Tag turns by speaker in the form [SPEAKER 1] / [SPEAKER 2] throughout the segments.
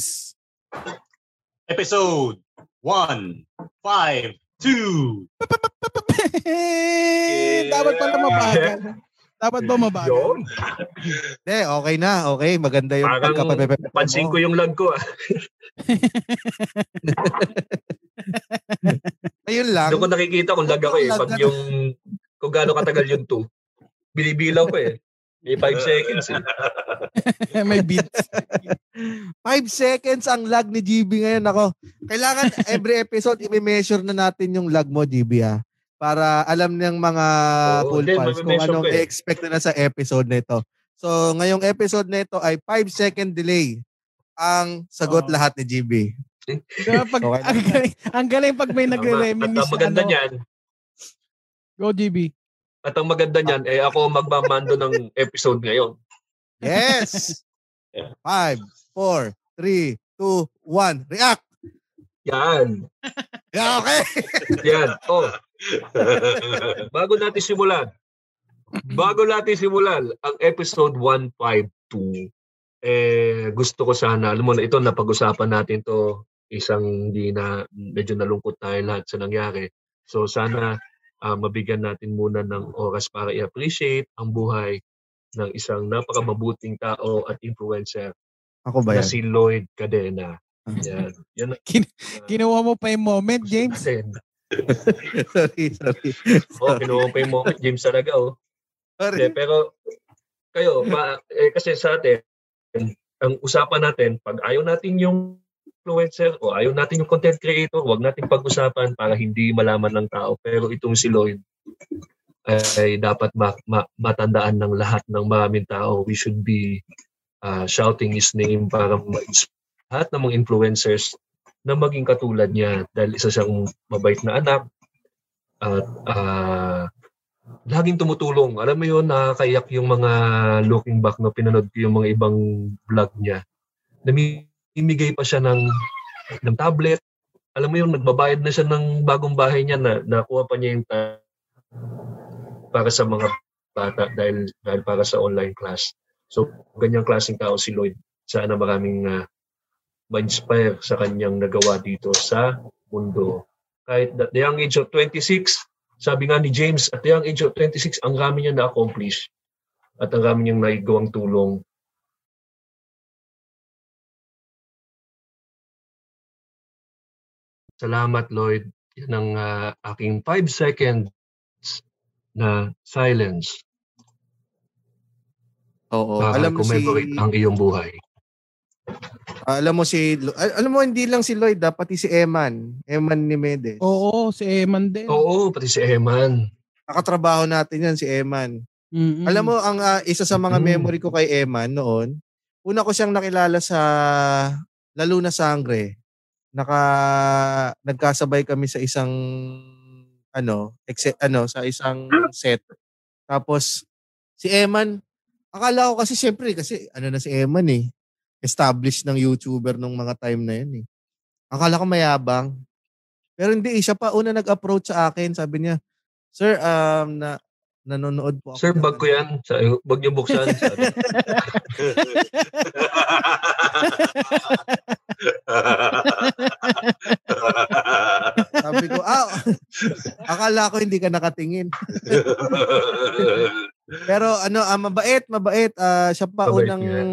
[SPEAKER 1] Pals!
[SPEAKER 2] episode 1, 5, 2.
[SPEAKER 1] Dapat pala mabagal. Dapat ba mabagal?
[SPEAKER 3] Hindi, okay na. Okay, maganda yung
[SPEAKER 4] Parang
[SPEAKER 3] pagkapapepe
[SPEAKER 4] pansin ko yung lag ko ah.
[SPEAKER 3] Ayun lang.
[SPEAKER 4] Doon ko nakikita kung lag ako eh. Pag yung, kung gaano katagal yung 2. Binibilang ko eh. May 5 seconds eh.
[SPEAKER 1] May beat.
[SPEAKER 3] Five seconds ang lag ni GB ngayon. Ako, kailangan every episode i-measure na natin yung lag mo, GB ha. Para alam ng mga
[SPEAKER 4] Oo,
[SPEAKER 3] full fans kung anong
[SPEAKER 4] ko eh.
[SPEAKER 3] i-expect na sa episode na ito. So, ngayong episode na ito ay 5 second delay ang sagot
[SPEAKER 1] Oo.
[SPEAKER 3] lahat ni GB.
[SPEAKER 1] Diba pag,
[SPEAKER 3] Okay.
[SPEAKER 1] ang, galing, ang galing pag may
[SPEAKER 4] At
[SPEAKER 1] nagre-reminis.
[SPEAKER 4] ang maganda
[SPEAKER 1] ano,
[SPEAKER 4] niyan,
[SPEAKER 1] Go, GB.
[SPEAKER 4] at ang maganda niyan, eh ako magmamando ng episode ngayon.
[SPEAKER 3] Yes!
[SPEAKER 4] Yeah.
[SPEAKER 3] 5, 4, 3, 2, 1. React!
[SPEAKER 4] Yan.
[SPEAKER 3] Yeah, okay!
[SPEAKER 4] Yan. Oh. Bago natin simulan. Bago natin simulan ang episode 152. Eh gusto ko sana, alam mo na ito napag-usapan natin to isang hindi na medyo nalungkot tayo lahat sa nangyari. So sana ah, mabigyan natin muna ng oras para i-appreciate ang buhay ng isang napakamabuting tao at influencer
[SPEAKER 3] Ako ba
[SPEAKER 4] na
[SPEAKER 3] yan?
[SPEAKER 4] si Lloyd Cadena. Yan. Yan ang
[SPEAKER 1] Kin-
[SPEAKER 4] ah,
[SPEAKER 1] Kinuha mo pa yung moment, James.
[SPEAKER 4] natin.
[SPEAKER 3] sorry, sorry.
[SPEAKER 4] Oh, kinuha ko pa yung moment, James talaga, oh.
[SPEAKER 3] Sorry.
[SPEAKER 4] Hindi, pero kayo, pa, eh, kasi sa atin, ang usapan natin, pag ayaw natin yung influencer o ayaw natin yung content creator, wag nating pag-usapan para hindi malaman ng tao. Pero itong si Lloyd ay, dapat ma- ma- matandaan ng lahat ng maraming tao. We should be uh, shouting his name para ma- lahat ng mga influencers na maging katulad niya dahil isa siyang mabait na anak at ah, laging tumutulong. Alam mo yun, nakakaiyak yung mga looking back na pinanood ko yung mga ibang vlog niya. Namimigay pa siya ng, ng tablet. Alam mo yun, nagbabayad na siya ng bagong bahay niya na nakuha pa niya yung ta- para sa mga bata dahil, dahil para sa online class. So, ganyang klaseng tao si Lloyd. Sana maraming ah, ma-inspire sa kanyang nagawa dito sa mundo. Kahit at the young age of 26, sabi nga ni James, at the young age of 26, ang rami niya na-accomplish at ang rami niyang naigawang tulong. Salamat, Lloyd. Yan ang ah, aking 5 seconds na silence
[SPEAKER 3] Oo. alam mo si
[SPEAKER 4] ang iyong buhay.
[SPEAKER 3] ah, alam mo si alam mo hindi lang si Lloyd, dapat si Eman, Eman ni Medes.
[SPEAKER 1] Oo, si Eman din.
[SPEAKER 4] Oo, pati si Eman.
[SPEAKER 3] Nakatrabaho natin yan si Eman.
[SPEAKER 1] Mm-mm.
[SPEAKER 3] Alam mo ang ah, isa sa mga
[SPEAKER 4] Mm.
[SPEAKER 3] memory ko kay Eman noon, una ko siyang nakilala sa Lalo na Sangre. Naka nagkasabay kami sa isang ano, exe, ano sa isang set. Tapos si Eman, akala ko kasi syempre kasi ano na si Eman eh, established ng YouTuber nung mga time na yan eh. Akala ko mayabang. Pero hindi, eh, siya pa una nag-approach sa akin. Sabi niya, Sir, um, na, nanonood po ako.
[SPEAKER 4] Sir, bag ko
[SPEAKER 3] ano."
[SPEAKER 4] yan. Sa, bag niyo buksan. Sabi.
[SPEAKER 3] Ko, ah, akala ko hindi ka nakatingin. Pero ano, ah, mabait, mabait. Ah, siya pa
[SPEAKER 4] Mabait
[SPEAKER 3] unang
[SPEAKER 4] yan.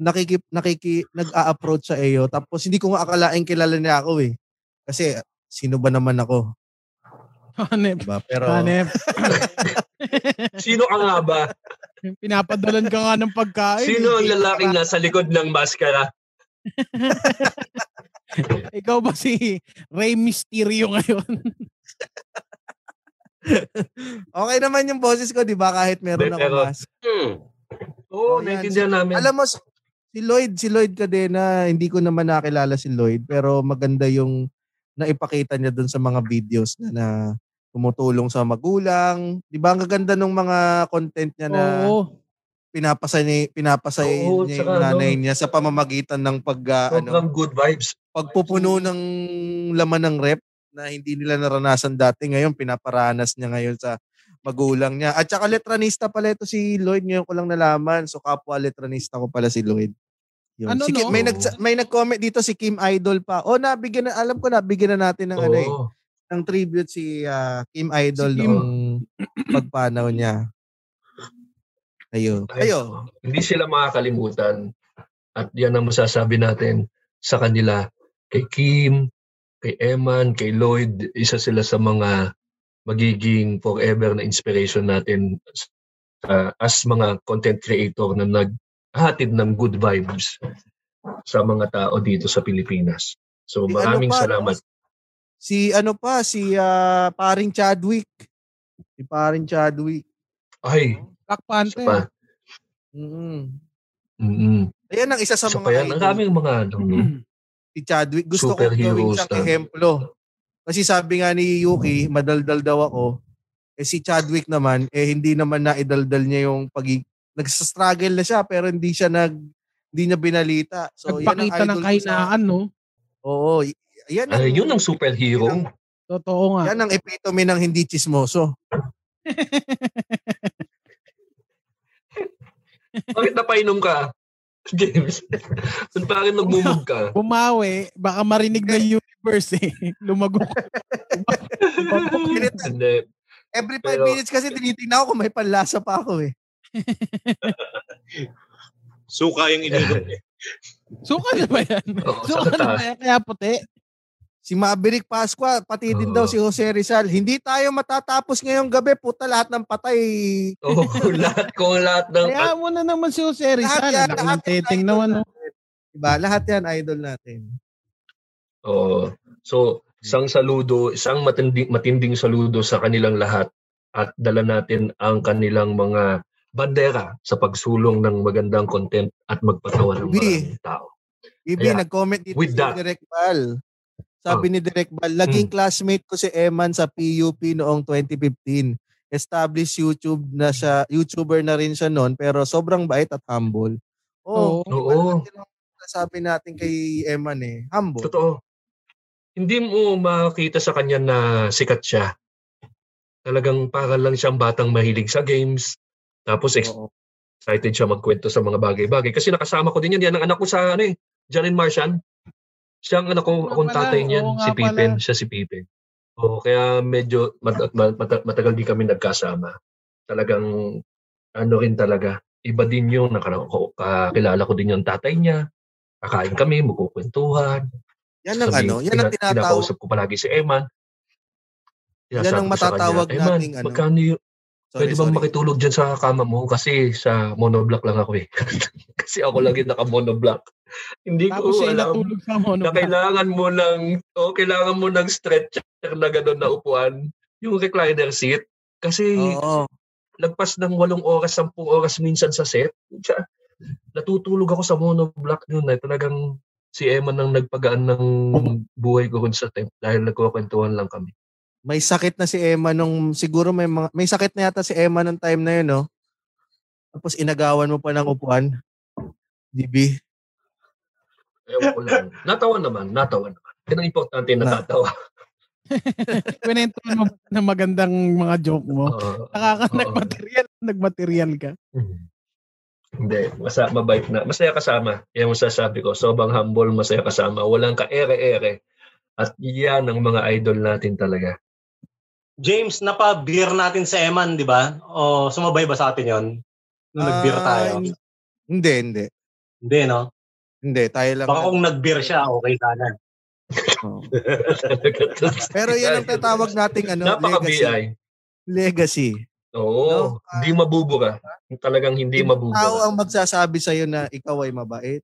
[SPEAKER 3] nakiki, nakiki, nag-a-approach sa iyo. Tapos hindi ko nga akalain kilala niya ako eh. Kasi sino ba naman ako?
[SPEAKER 1] Hanep.
[SPEAKER 3] Diba? Pero,
[SPEAKER 1] Hanep.
[SPEAKER 4] Sino ka nga ba?
[SPEAKER 1] Pinapadalan ka nga ng pagkain.
[SPEAKER 4] Sino ang
[SPEAKER 1] eh.
[SPEAKER 4] lalaking nasa likod ng maskara?
[SPEAKER 1] Ikaw ba si Rey Mysterio ngayon?
[SPEAKER 3] okay naman yung boses ko, di ba? Kahit meron ako mask.
[SPEAKER 4] Hmm. Oo,
[SPEAKER 3] Oh,
[SPEAKER 4] naiintindihan namin.
[SPEAKER 3] Alam mo, si Lloyd, si Lloyd Cadena, hindi ko naman nakilala si Lloyd, pero maganda yung naipakita niya dun sa mga videos na, na tumutulong sa magulang. Di ba ang gaganda ng mga content niya na
[SPEAKER 1] Oo.
[SPEAKER 3] Pinapasa niya, pinapasa
[SPEAKER 4] Oo,
[SPEAKER 3] niya
[SPEAKER 4] tsaka
[SPEAKER 3] yung nanay
[SPEAKER 4] ano,
[SPEAKER 3] niya sa pamamagitan ng pag, ah, ano,
[SPEAKER 4] good vibes.
[SPEAKER 3] pagpupuno ng laman ng rep na hindi nila naranasan dati. Ngayon, pinaparanas niya ngayon sa magulang niya. At saka letranista pala ito si Lloyd. Ngayon ko lang nalaman. So kapwa letranista ko pala si Lloyd. Yun.
[SPEAKER 1] Ano,
[SPEAKER 3] si Kim-
[SPEAKER 1] no?
[SPEAKER 3] may, nag, may nag-comment dito si Kim Idol pa. O nabigyan na, alam ko nabigyan na natin ng ano eh, ng tribute si ah, Kim Idol
[SPEAKER 1] Si Kim.
[SPEAKER 3] noong pagpanaw niya. Ayo.
[SPEAKER 4] Ay,
[SPEAKER 3] Ayo.
[SPEAKER 4] Hindi sila makakalimutan. At yan ang masasabi natin sa kanila. Kay Kim, kay Eman, kay Lloyd, isa sila sa mga magiging forever na inspiration natin uh, as mga content creator na naghatid ng good vibes sa mga tao dito sa Pilipinas. So
[SPEAKER 3] Si
[SPEAKER 4] maraming
[SPEAKER 3] ano pa,
[SPEAKER 4] salamat.
[SPEAKER 3] Si ano pa, si ah, paring Chadwick. Si paring Chadwick.
[SPEAKER 4] Ay,
[SPEAKER 1] Black Panther.
[SPEAKER 4] pa.
[SPEAKER 3] Mm.
[SPEAKER 4] Mm-mm.
[SPEAKER 3] Ayan ang isa sa
[SPEAKER 4] Isa
[SPEAKER 3] mga
[SPEAKER 4] pa yan.
[SPEAKER 3] idol.
[SPEAKER 4] Ang daming mga ano, no?
[SPEAKER 3] si Chadwick. Gusto ko gawing siyang
[SPEAKER 4] na.
[SPEAKER 3] ehemplo. Kasi sabi nga ni Yuki, madaldal daw ako. Eh si Chadwick naman, eh hindi naman naidaldal niya yung pag Nagsastruggle na siya pero hindi siya nag hindi niya binalita. So yan ang
[SPEAKER 1] Nagpakita
[SPEAKER 3] idol
[SPEAKER 1] ng kahinaan, no?
[SPEAKER 3] Oo. y- Yan ang,
[SPEAKER 4] Ay, yun ang superhero.
[SPEAKER 3] yan ang-
[SPEAKER 1] Totoo nga.
[SPEAKER 3] yan ang epitome ng hindi chismoso.
[SPEAKER 4] Bakit napainom ka? James, kung bakit nagmumug ka?
[SPEAKER 1] Bumawi, baka marinig na universe eh. Lumagok.
[SPEAKER 3] Ganito.
[SPEAKER 4] Hindi.
[SPEAKER 3] Every five
[SPEAKER 4] Pero-
[SPEAKER 3] minutes kasi tinitingnan ko kung may panlasa pa ako eh.
[SPEAKER 2] Suka yung ininom eh.
[SPEAKER 1] Suka na ba yan?
[SPEAKER 4] Oo,
[SPEAKER 1] Suka na ba yan? Kaya puti?
[SPEAKER 3] Si Maverick Pasqua, pati din
[SPEAKER 4] Oo.
[SPEAKER 3] daw si Jose Rizal. Hindi tayo matatapos ngayong gabi. Puta lahat ng patay.
[SPEAKER 4] Oo, lahat ko, lahat ng...
[SPEAKER 1] Kaya mo na naman si Jose Rizal.
[SPEAKER 3] Lahat yan,
[SPEAKER 1] Anak
[SPEAKER 3] lahat
[SPEAKER 1] ng teteng
[SPEAKER 3] yan,
[SPEAKER 1] naman, no?
[SPEAKER 3] Diba? Lahat yan idol natin.
[SPEAKER 4] Oo. So, isang saludo, isang matinding, matinding saludo sa kanilang lahat at dala natin ang kanilang mga bandera sa pagsulong ng magandang content at magpatawa ng maraming tao.
[SPEAKER 3] Bibi,
[SPEAKER 4] Kaya,
[SPEAKER 3] nag-comment dito
[SPEAKER 4] with
[SPEAKER 3] si
[SPEAKER 4] that- Oh.
[SPEAKER 3] Direk Sabi ni Direk Bal, naging
[SPEAKER 4] Hmm.
[SPEAKER 3] classmate ko si Eman sa PUP noong 2015. Established YouTube na siya, YouTuber na rin siya noon, pero sobrang bait at humble. Oh,
[SPEAKER 4] Oo.
[SPEAKER 3] sabi natin kay Eman eh, humble.
[SPEAKER 4] Totoo. Hindi mo makita sa kanya na sikat siya. Talagang para lang siyang batang mahilig sa games. Tapos
[SPEAKER 3] Oo.
[SPEAKER 4] excited siya magkwento sa mga bagay-bagay. Kasi nakasama ko din yan. Yan ang anak ko sa ano eh. Jaren Martian. Siya ang anak ko,
[SPEAKER 1] nga
[SPEAKER 4] akong
[SPEAKER 1] pala,
[SPEAKER 4] tatay niyan. Si Pippen. Siya si Pippen. Oo, kaya medyo mat- mat- mat- matagal din kami nagkasama. Talagang ano rin talaga. Iba din yung nakala- ko- din yung tatay niya. Kakain kami, magkukwentuhan.
[SPEAKER 3] Yan ang
[SPEAKER 4] Sabi,
[SPEAKER 3] ano, yan ang tinatawag,
[SPEAKER 4] Kinakausap ko palagi si Eman.
[SPEAKER 3] Yan ang matatawag
[SPEAKER 4] "Eman,
[SPEAKER 3] nating ano."
[SPEAKER 4] magkano yung,
[SPEAKER 3] sorry,
[SPEAKER 4] pwede bang
[SPEAKER 3] sorry.
[SPEAKER 4] makitulog dyan sa kama mo? Kasi sa monoblock lang ako eh. Kasi ako lagi naka-monoblock. Hindi ko
[SPEAKER 1] Tapos siya
[SPEAKER 4] alam
[SPEAKER 1] natulog sa mono.
[SPEAKER 4] na kailangan mo ng, o kailangan mo ng stretcher na gano'n na upuan, yung recliner seat. Kasi
[SPEAKER 3] Oo.
[SPEAKER 4] lagpas ng walong oras, sampung oras minsan sa set. Siya, natutulog ako sa monoblock yun. Eh. Talagang si Emma nang nagpagaan ng buhay ko rin sa time dahil nagkukwentuhan lang kami.
[SPEAKER 3] May sakit na si Emma nung siguro may mga, may sakit na yata si Emma nung time na yun, no? Tapos inagawan mo pa ng upuan. DB.
[SPEAKER 4] Ewan ko lang. Natawa naman, natawa naman. Yan ang importante na
[SPEAKER 3] Na.
[SPEAKER 4] natawa.
[SPEAKER 1] Pinentuhan mo ng magandang mga joke mo.
[SPEAKER 4] Oo.
[SPEAKER 1] Nakaka
[SPEAKER 4] Oo.
[SPEAKER 1] nagmaterial, nagmaterial ka.
[SPEAKER 4] Mhm. Hindi, masa, mabait na. Masaya kasama. Yan ang masasabi ko. Sobrang humble, masaya kasama. Walang ka-ere-ere. At yan ang mga idol natin talaga.
[SPEAKER 2] James, napa-beer natin sa Eman, di ba? O sumabay ba sa atin yon Nung nag-beer
[SPEAKER 3] Ah,
[SPEAKER 2] tayo.
[SPEAKER 3] Hindi, hindi.
[SPEAKER 2] Hindi, no?
[SPEAKER 3] Hindi, tayo lang.
[SPEAKER 2] Baka kung nag-beer siya, okay sana.
[SPEAKER 3] Oo. Pero yan ang tatawag nating ano, legacy.
[SPEAKER 4] Napaka-BI.
[SPEAKER 3] Legacy.
[SPEAKER 4] Oo.
[SPEAKER 3] No?
[SPEAKER 4] Hindi mabubura. Talagang hindi
[SPEAKER 3] Tao
[SPEAKER 4] mabubura.
[SPEAKER 3] ang magsasabi sa'yo na ikaw ay mabait.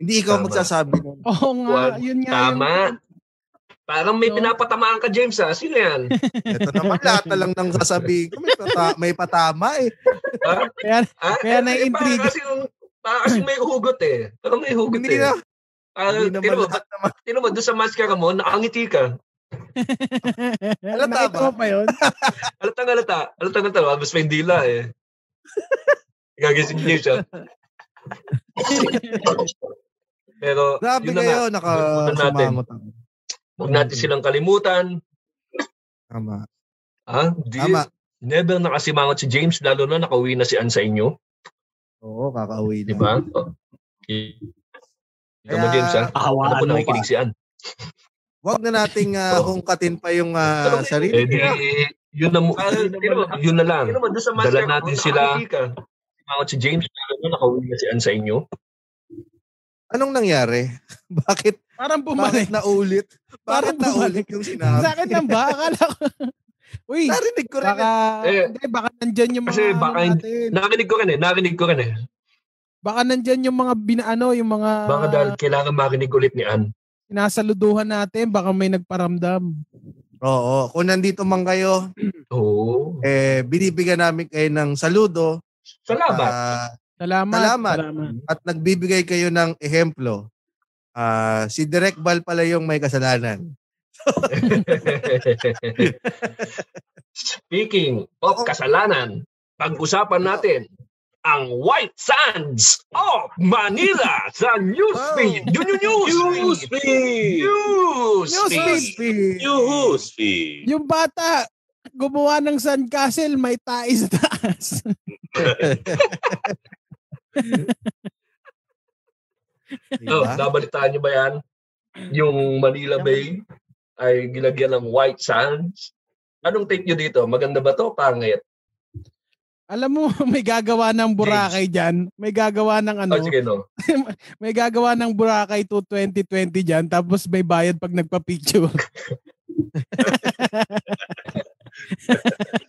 [SPEAKER 3] Hindi ikaw
[SPEAKER 4] Tama.
[SPEAKER 3] magsasabi nun.
[SPEAKER 1] Oo nga, yun nga.
[SPEAKER 4] Tama. Parang may
[SPEAKER 1] No.
[SPEAKER 4] pinapatamaan ka, James, ha? Sino yan?
[SPEAKER 3] Ito naman lahat na lang nang sasabihin ko. May, pata- may patama eh.
[SPEAKER 4] Ha?
[SPEAKER 1] Kaya,
[SPEAKER 4] Ha?
[SPEAKER 1] Kaya na-intrigue.
[SPEAKER 4] Para kasi, para kasi may hugot eh. Parang may hugot
[SPEAKER 3] Hindi
[SPEAKER 4] eh.
[SPEAKER 3] na.
[SPEAKER 4] Ah,
[SPEAKER 3] Hindi
[SPEAKER 4] tino
[SPEAKER 3] naman naman.
[SPEAKER 4] tino mo, doon sa maskara mo, nakangiti ka.
[SPEAKER 3] Halata
[SPEAKER 1] nakita
[SPEAKER 3] ba?
[SPEAKER 1] mo pa yun?
[SPEAKER 4] Alatang alata. Alatang alata. Mabas pa yung dila eh. Gagising niyo siya. Pero,
[SPEAKER 3] Grabe
[SPEAKER 4] yun na nga.
[SPEAKER 3] kayo, naka
[SPEAKER 4] Huwag natin. Huwag natin silang kalimutan.
[SPEAKER 3] Tama.
[SPEAKER 4] Ha? Di,
[SPEAKER 3] Tama.
[SPEAKER 4] never nakasimangot si James, lalo na nakauwi na si Ann sa inyo.
[SPEAKER 3] Oo, kakauwi
[SPEAKER 4] Di
[SPEAKER 3] na.
[SPEAKER 4] ba? Oh. Ikaw mo,
[SPEAKER 3] Kaya-
[SPEAKER 4] James, ha? Ano po nakikinig si Ann?
[SPEAKER 3] Wag na nating ah,
[SPEAKER 4] Oo.
[SPEAKER 3] hungkatin pa yung ah,
[SPEAKER 4] Eh,
[SPEAKER 3] sarili.
[SPEAKER 4] di, yun na, mo- yun na lang. Dala natin sila. Simangot si James, lalo na nakauwi na si Ann sa inyo.
[SPEAKER 3] Anong nangyari? bakit
[SPEAKER 1] Parang
[SPEAKER 3] bakit
[SPEAKER 1] bumalik.
[SPEAKER 3] naulit?
[SPEAKER 1] Parang
[SPEAKER 3] Bakit naulit yung sinabi?
[SPEAKER 1] Sa akin lang ba? Akala ko. Uy,
[SPEAKER 3] Narinig ko rin.
[SPEAKER 1] baka,
[SPEAKER 4] Eh,
[SPEAKER 1] hindi, baka nandyan yung mga,
[SPEAKER 4] kasi baka
[SPEAKER 1] ano
[SPEAKER 4] hindi-
[SPEAKER 1] natin.
[SPEAKER 4] Narinig ko rin eh, narinig ko rin eh.
[SPEAKER 1] baka nandyan yung mga binaano, yung mga
[SPEAKER 4] Baka dahil kailangan marinig ulit ni Ann.
[SPEAKER 1] sinasaluduhan natin, baka may nagparamdam.
[SPEAKER 3] Oo. Kung nandito man kayo,
[SPEAKER 4] Oo.
[SPEAKER 3] eh, binibigyan namin kayo ng saludo.
[SPEAKER 4] Salamat.
[SPEAKER 3] ah,
[SPEAKER 1] Salamat.
[SPEAKER 3] Salamat.
[SPEAKER 1] Salamat.
[SPEAKER 3] at nagbibigay kayo ng ehemplo. Ah, si Direk Bal pala yung may kasalanan.
[SPEAKER 4] Speaking of kasalanan, pag-usapan natin ang White Sands of Manila sa Newsfeed. Yun yung Newsfeed.
[SPEAKER 2] Newsfeed.
[SPEAKER 4] Newsfeed.
[SPEAKER 2] Newsfeed.
[SPEAKER 1] Yung bata, gumawa ng sandcastle, may tae sa taas.
[SPEAKER 4] Oh,
[SPEAKER 3] Diba?
[SPEAKER 4] nabalitaan niyo ba yan? Yung Manila Bay ay gilagyan ng white sands. Anong take nyo dito? Maganda ba to? Pangit.
[SPEAKER 1] Alam mo, may gagawa ng Boracay dyan. May gagawa ng ano,
[SPEAKER 4] Oh, sige no.
[SPEAKER 1] may gagawa ng Boracay to 2020 dyan, tapos may bayad pag nagpa-picture.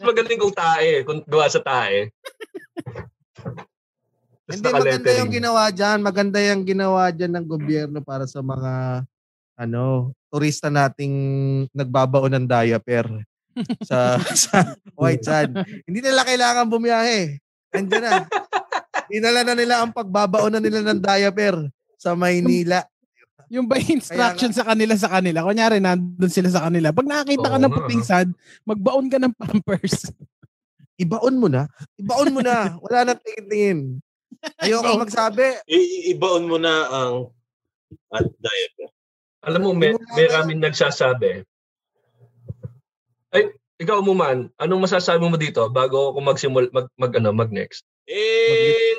[SPEAKER 4] Magaling kung tae, kung gawa sa tae.
[SPEAKER 3] Hindi maganda
[SPEAKER 4] naka-lettering.
[SPEAKER 3] yung ginawa dyan. Maganda yung ginawa dyan ng gobyerno para sa mga ano, turista nating nagbabaon ng diaper sa, sa White Sand. Hindi nila kailangan bumiyahe. Andiyan na. Dinala na nila ang pagbabaon na nila ng diaper sa Maynila.
[SPEAKER 1] Yung yung instruction sa kanila sa kanila? Kunyari, nandun sila sa kanila. Pag nakakita ka ng puting sad, magbaon ka ng pampers.
[SPEAKER 3] Ibaon mo na. Ibaon mo na. Wala nang tingin-tingin. Ayoko magsabi.
[SPEAKER 5] I- ibaon mo na ang at diaper.
[SPEAKER 4] Alam mo, may, may
[SPEAKER 3] na.
[SPEAKER 4] ramin nagsasabi. Ay, ikaw mo man, anong masasabi mo dito bago ako magsimul mag, mag ano, mag next?
[SPEAKER 5] Eh,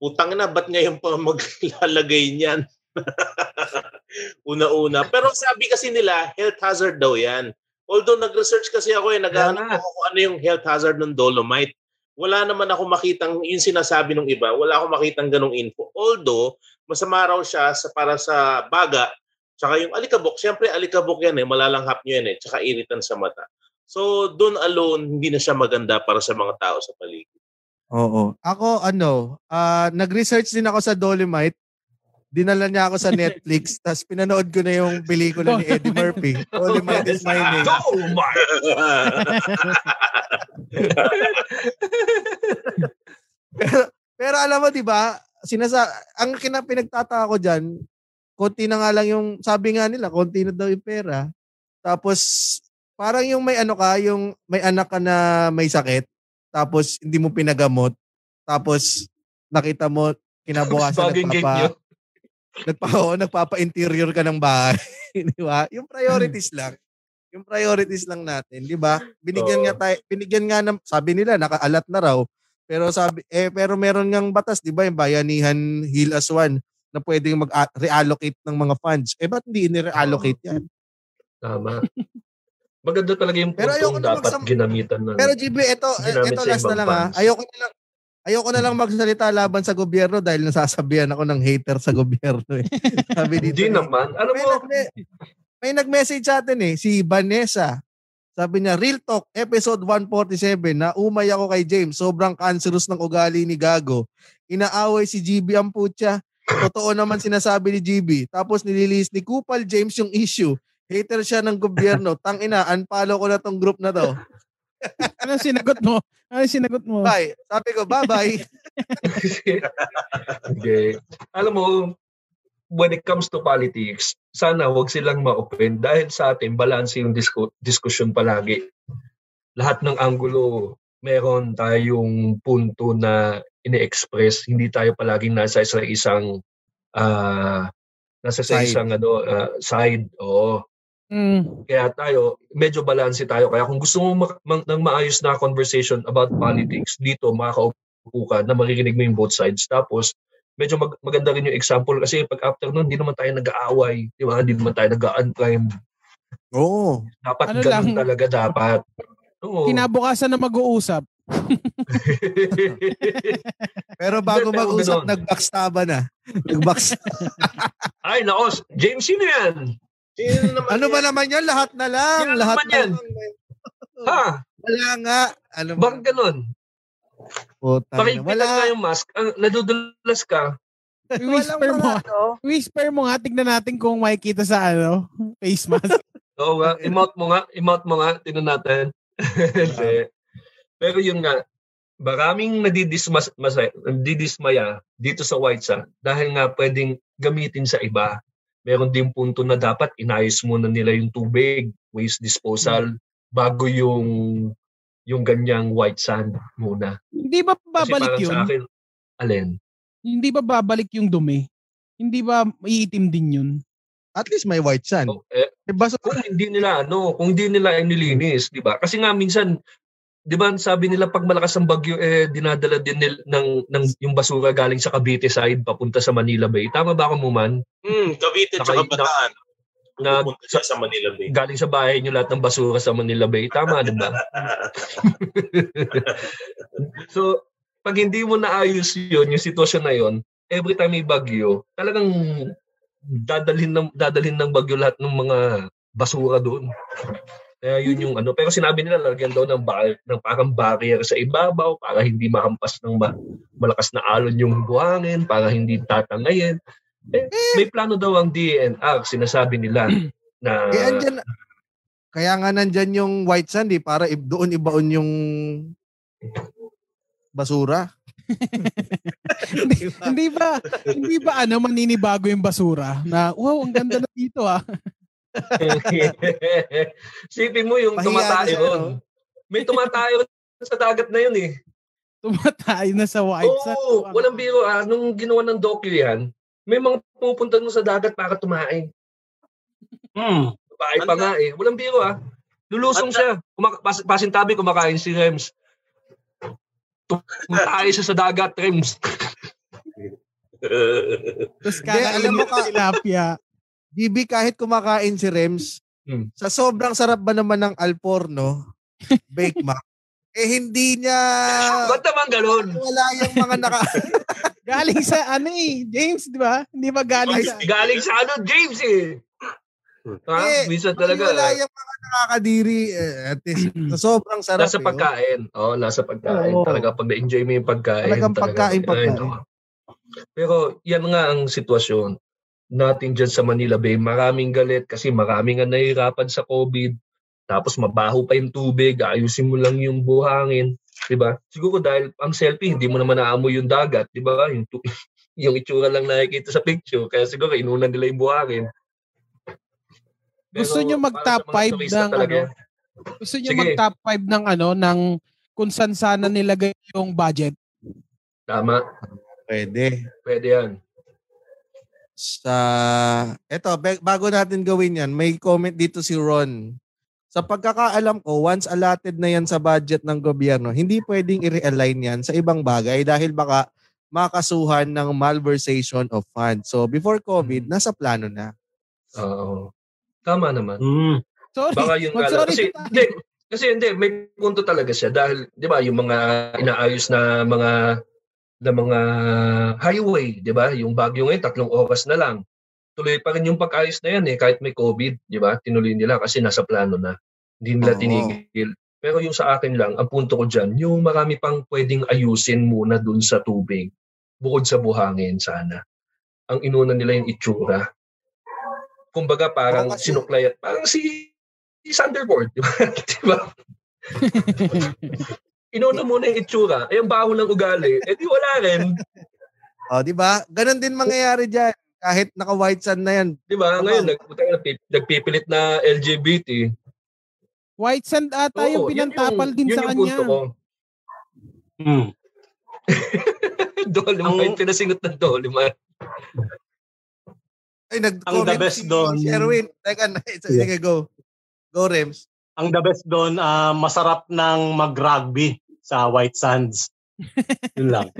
[SPEAKER 5] putang na, ba't ngayon pa maglalagay niyan? Una-una. Pero sabi kasi nila, health hazard daw yan. Although nag-research kasi ako eh, naghahanap
[SPEAKER 4] nga.
[SPEAKER 5] ako kung ano yung health hazard ng dolomite. Wala naman ako makitang, yung sinasabi ng iba, wala ako makitang ganong info. Although, masama raw siya sa, para sa baga, tsaka yung alikabok. Siyempre, alikabok yan eh, malalanghap nyo yan eh, tsaka iritan sa mata. So, doon alone, hindi na siya maganda para sa mga tao sa paligid.
[SPEAKER 3] Oo. Ako, ano, ah nag-research din ako sa Dolomite. Dinala niya ako sa Netflix. Tapos pinanood ko na yung pelikula ni Eddie Murphy. Dolomite is my name.
[SPEAKER 4] Oh my!
[SPEAKER 3] Pero alam mo, di ba, sinasa ang kina pinagtataka ko dyan, konti na nga lang yung, sabi nga nila, konti na daw yung pera. Tapos, parang yung may ano ka, yung may anak ka na may sakit, tapos hindi mo pinagamot, tapos nakita mo, kinabukasan nagpapa, nagpa, nagpapa-interior ka ng bahay. di ba? Yung priorities lang. Yung priorities lang natin, di ba? Binigyan
[SPEAKER 4] Oo.
[SPEAKER 3] nga tayo, binigyan nga ng, sabi nila, nakaalat na raw. Pero sabi, eh, pero meron ngang batas, di ba? Yung bayanihan Heal as One na pwedeng mag-reallocate ng mga funds. Eh, ba't hindi ni-reallocate yan?
[SPEAKER 4] Tama. Maganda talaga yung
[SPEAKER 3] Pero ayoko
[SPEAKER 4] dapat
[SPEAKER 3] magsam-
[SPEAKER 4] ginamitan ng...
[SPEAKER 3] Pero GB, ito, ito last na lang ha.
[SPEAKER 4] funds.
[SPEAKER 3] Ayoko na lang, ayoko na lang magsalita laban sa gobyerno dahil nasasabihan ako ng hater sa gobyerno eh. Sabi dito.
[SPEAKER 4] Hindi naman. Alam
[SPEAKER 3] may,
[SPEAKER 4] mo,
[SPEAKER 3] nag- may nag-message sa atin eh, si Vanessa. Sabi niya, Real Talk, episode 147, na umay ako kay James. Sobrang cancerous ng ugali ni Gago. Inaaway si GB ang putya. Totoo naman sinasabi ni GB. Tapos nililis ni Kupal James yung issue. Hater siya ng gobyerno. Tang ina, unfollow ko na tong group na to.
[SPEAKER 1] Anong sinagot mo? Anong sinagot mo?
[SPEAKER 3] Bye. Sabi ko, bye-bye.
[SPEAKER 4] okay. Alam mo, when it comes to politics, sana wag silang ma-open dahil sa atin, balance yung disku- diskusyon palagi. Lahat ng angulo, meron tayong punto na ini-express. Hindi tayo palaging nasa sa isang ah nasa sa
[SPEAKER 3] Side.
[SPEAKER 4] isang ano ah, side. Oo.
[SPEAKER 1] Mm.
[SPEAKER 4] Kaya tayo, medyo balanse tayo. Kaya kung gusto mo ma- ma- ng maayos na conversation about politics, dito makakaupo ka na maririnig mo yung both sides. Tapos, medyo mag- maganda rin yung example kasi pag after nun, hindi naman tayo nag-aaway. Di ba? Hindi naman tayo nag-unprime.
[SPEAKER 3] Oo.
[SPEAKER 4] Dapat
[SPEAKER 1] Ano
[SPEAKER 4] ganun
[SPEAKER 1] lang?
[SPEAKER 4] talaga dapat. Oo.
[SPEAKER 1] Kinabukasan na mag-uusap.
[SPEAKER 3] Pero bago
[SPEAKER 4] Hindi, pero
[SPEAKER 3] mag-usap,
[SPEAKER 4] ganun.
[SPEAKER 3] nag-backstaba na. Nag-backs.
[SPEAKER 4] Ay, naos. James, sino yan?
[SPEAKER 5] Naman
[SPEAKER 3] ano ba naman yan? Lahat na lang.
[SPEAKER 4] Sino
[SPEAKER 3] Lahat
[SPEAKER 4] naman
[SPEAKER 3] na
[SPEAKER 4] yan?
[SPEAKER 3] lang.
[SPEAKER 4] Ha?
[SPEAKER 3] Wala nga. Ano ba?
[SPEAKER 4] Bakit ganun?
[SPEAKER 3] Puta na.
[SPEAKER 4] Pakigpitan
[SPEAKER 3] Wala.
[SPEAKER 4] nga yung mask. Ang nadudulas ka.
[SPEAKER 1] Whisper
[SPEAKER 3] Walang
[SPEAKER 1] mo.
[SPEAKER 3] ano.
[SPEAKER 1] Whisper mo nga, tignan natin kung makikita sa ano, face mask.
[SPEAKER 4] Oo nga. I-mount mo nga. I-mount mo nga. Tinan natin. Pero yun nga, maraming nadidismas, masay, nadidismaya dito sa White Sun dahil nga pwedeng gamitin sa iba. Meron din punto na dapat inayos muna nila yung tubig, waste disposal, bago yung yung ganyang white sand muna.
[SPEAKER 1] Hindi ba
[SPEAKER 4] Kasi
[SPEAKER 1] babalik
[SPEAKER 4] parang
[SPEAKER 1] yun?
[SPEAKER 4] sa akin, alin?
[SPEAKER 1] Hindi ba babalik yung dumi? Hindi ba iitim din yun?
[SPEAKER 3] At least may white sand.
[SPEAKER 4] Oh, eh,
[SPEAKER 3] Eh, basta,
[SPEAKER 4] kung hindi nila ano, kung hindi nila inilinis, 'di ba? Kasi nga minsan 'di ba sabi nila pag malakas ang bagyo eh dinadala din nil, ng ng yung basura galing sa Cavite side papunta sa Manila Bay. Tama ba ako mo man?
[SPEAKER 5] Hmm, Cavite
[SPEAKER 4] Naka-
[SPEAKER 5] tsaka Bataan.
[SPEAKER 4] Na
[SPEAKER 5] Pupunta siya sa Manila Bay.
[SPEAKER 4] galing sa bahay niyo lahat ng basura sa Manila Bay. Tama 'di ba? so pag hindi mo naayos 'yon, yung sitwasyon na 'yon, every time may bagyo, talagang dadalhin ng dadalhin ng bagyo lahat ng mga basura doon. Kaya yun yung ano. Pero sinabi nila lagyan daw ng, bar, ng parang barrier sa ibabaw para hindi makampas ng ma- malakas na alon yung buhangin, para hindi tatangayin. Eh, may plano daw ang DNR, sinasabi nila na
[SPEAKER 3] eh, andyan, kaya nga nandyan yung white sand eh, para doon ibaon yung basura.
[SPEAKER 1] hindi, hindi ba hindi ba ano maninibago yung basura na wow ang ganda na dito ah.
[SPEAKER 4] Sipin mo yung
[SPEAKER 3] Pahiya na
[SPEAKER 4] tumatayo
[SPEAKER 3] siya, no?
[SPEAKER 4] May tumatayo sa dagat na yun eh.
[SPEAKER 1] Tumatay na sa white
[SPEAKER 4] Oo,
[SPEAKER 1] sand.
[SPEAKER 4] walang biro ah. Nung ginawa ng docu yan, may mga pupunta nun sa dagat para tumain.
[SPEAKER 2] Hmm.
[SPEAKER 4] Bahay pa nga eh. Walang biro ah. Lulusong siya. Kumaka- pas- pasintabi kumakain si Rems. Tumatay siya sa dagat, Rems.
[SPEAKER 1] Tapos
[SPEAKER 3] Hindi, alam mo ka-
[SPEAKER 1] tilapia.
[SPEAKER 3] Bibi, kahit kumakain si Rems,
[SPEAKER 4] Hmm.
[SPEAKER 3] sa sobrang sarap ba naman ng Alporno, Bake Mac, eh hindi niya,
[SPEAKER 4] Ba't naman ganun?
[SPEAKER 3] wala yung mga naka,
[SPEAKER 1] Galing sa ano eh, James, di ba? Hindi ba galing sa...
[SPEAKER 4] Galing sa ano, James eh. Ha?
[SPEAKER 3] Eh,
[SPEAKER 4] Minsan talaga.
[SPEAKER 3] wala yung mga nakakadiri, eh, at least, sa sobrang sarap.
[SPEAKER 4] Nasa
[SPEAKER 3] eh,
[SPEAKER 4] pagkain. Oo, nasa pagkain.
[SPEAKER 3] Oo.
[SPEAKER 4] Talaga pag na-enjoy mo yung pagkain.
[SPEAKER 3] Talagang
[SPEAKER 4] talaga.
[SPEAKER 3] pagkain,
[SPEAKER 4] Ay,
[SPEAKER 3] pagkain.
[SPEAKER 4] no. Pero yan nga ang sitwasyon natin dyan sa Manila Bay. Maraming galit kasi maraming nga nahihirapan sa COVID. Tapos mabaho pa yung tubig, ayusin mo lang yung buhangin. 'di ba? Siguro dahil ang selfie, hindi mo naman naamoy yung dagat, 'di ba? Yung, tu- yung itsura lang nakikita sa picture. Kaya siguro inunan nila yung buhangin.
[SPEAKER 1] Gusto nyo
[SPEAKER 4] para
[SPEAKER 1] mag-top
[SPEAKER 4] sa mga
[SPEAKER 1] five
[SPEAKER 4] turista
[SPEAKER 1] ng
[SPEAKER 4] talaga,
[SPEAKER 1] ano? Gusto niyo
[SPEAKER 4] Sige.
[SPEAKER 1] mag top 5 ng ano, ng kung saan sana nilagay yung budget?
[SPEAKER 4] Tama.
[SPEAKER 3] Pwede.
[SPEAKER 4] Pwede yan.
[SPEAKER 3] Sa, eto, bago natin gawin yan, may comment dito si Ron. Sa pagkakaalam ko, once allotted na yan sa budget ng gobyerno, hindi pwedeng i-realign yan sa ibang bagay dahil baka makasuhan ng malversation of funds. So before COVID, nasa plano na.
[SPEAKER 4] Oo. Tama naman.
[SPEAKER 2] Hmm.
[SPEAKER 1] Sorry.
[SPEAKER 4] Baka yung ano,
[SPEAKER 1] Mag-sorry
[SPEAKER 4] kasi hindi, kasi hindi may punto talaga siya dahil 'di ba yung mga inaayos na mga na mga highway, 'di ba? Yung bagyo ngayon tatlong oras na lang. Tuloy pa rin yung pag-ayos na yan eh kahit may COVID, 'di ba? Tinuloy nila kasi nasa plano na. Hindi nila
[SPEAKER 3] Oo.
[SPEAKER 4] tinigil. Pero yung sa akin lang, ang punto ko diyan, yung marami pang pwedeng ayusin muna dun sa tubig bukod sa buhangin sana. Ang inuna nila yung itsura. Kumbaga parang
[SPEAKER 3] kasi-
[SPEAKER 4] sinuklay parang si si di ba? di ba? Inuna muna yung itsura, eh ang baho ng ugali, eh di wala rin.
[SPEAKER 3] O, di ba? Ganon din mangyayari dyan. Kahit naka-white sand na yan.
[SPEAKER 4] Di ba? Ngayon, nag, nagpi- nagpipilit na LGBT.
[SPEAKER 1] White sand ata yung
[SPEAKER 4] Oo, yun
[SPEAKER 1] pinantapal din
[SPEAKER 4] yun
[SPEAKER 1] sa
[SPEAKER 4] yung
[SPEAKER 1] kanya.
[SPEAKER 4] punto ko.
[SPEAKER 2] Hmm.
[SPEAKER 4] Dolomite,
[SPEAKER 2] Ang-
[SPEAKER 4] pinasingot ng Dolomite.
[SPEAKER 3] Ay,
[SPEAKER 2] Ang the
[SPEAKER 3] nag-comment
[SPEAKER 2] best
[SPEAKER 3] si
[SPEAKER 2] doon.
[SPEAKER 3] Sherwin. Teka, na- sige, go. Go, Rems.
[SPEAKER 2] Ang the best doon, ah, masarap ng mag-rugby sa White Sands. Yun lang.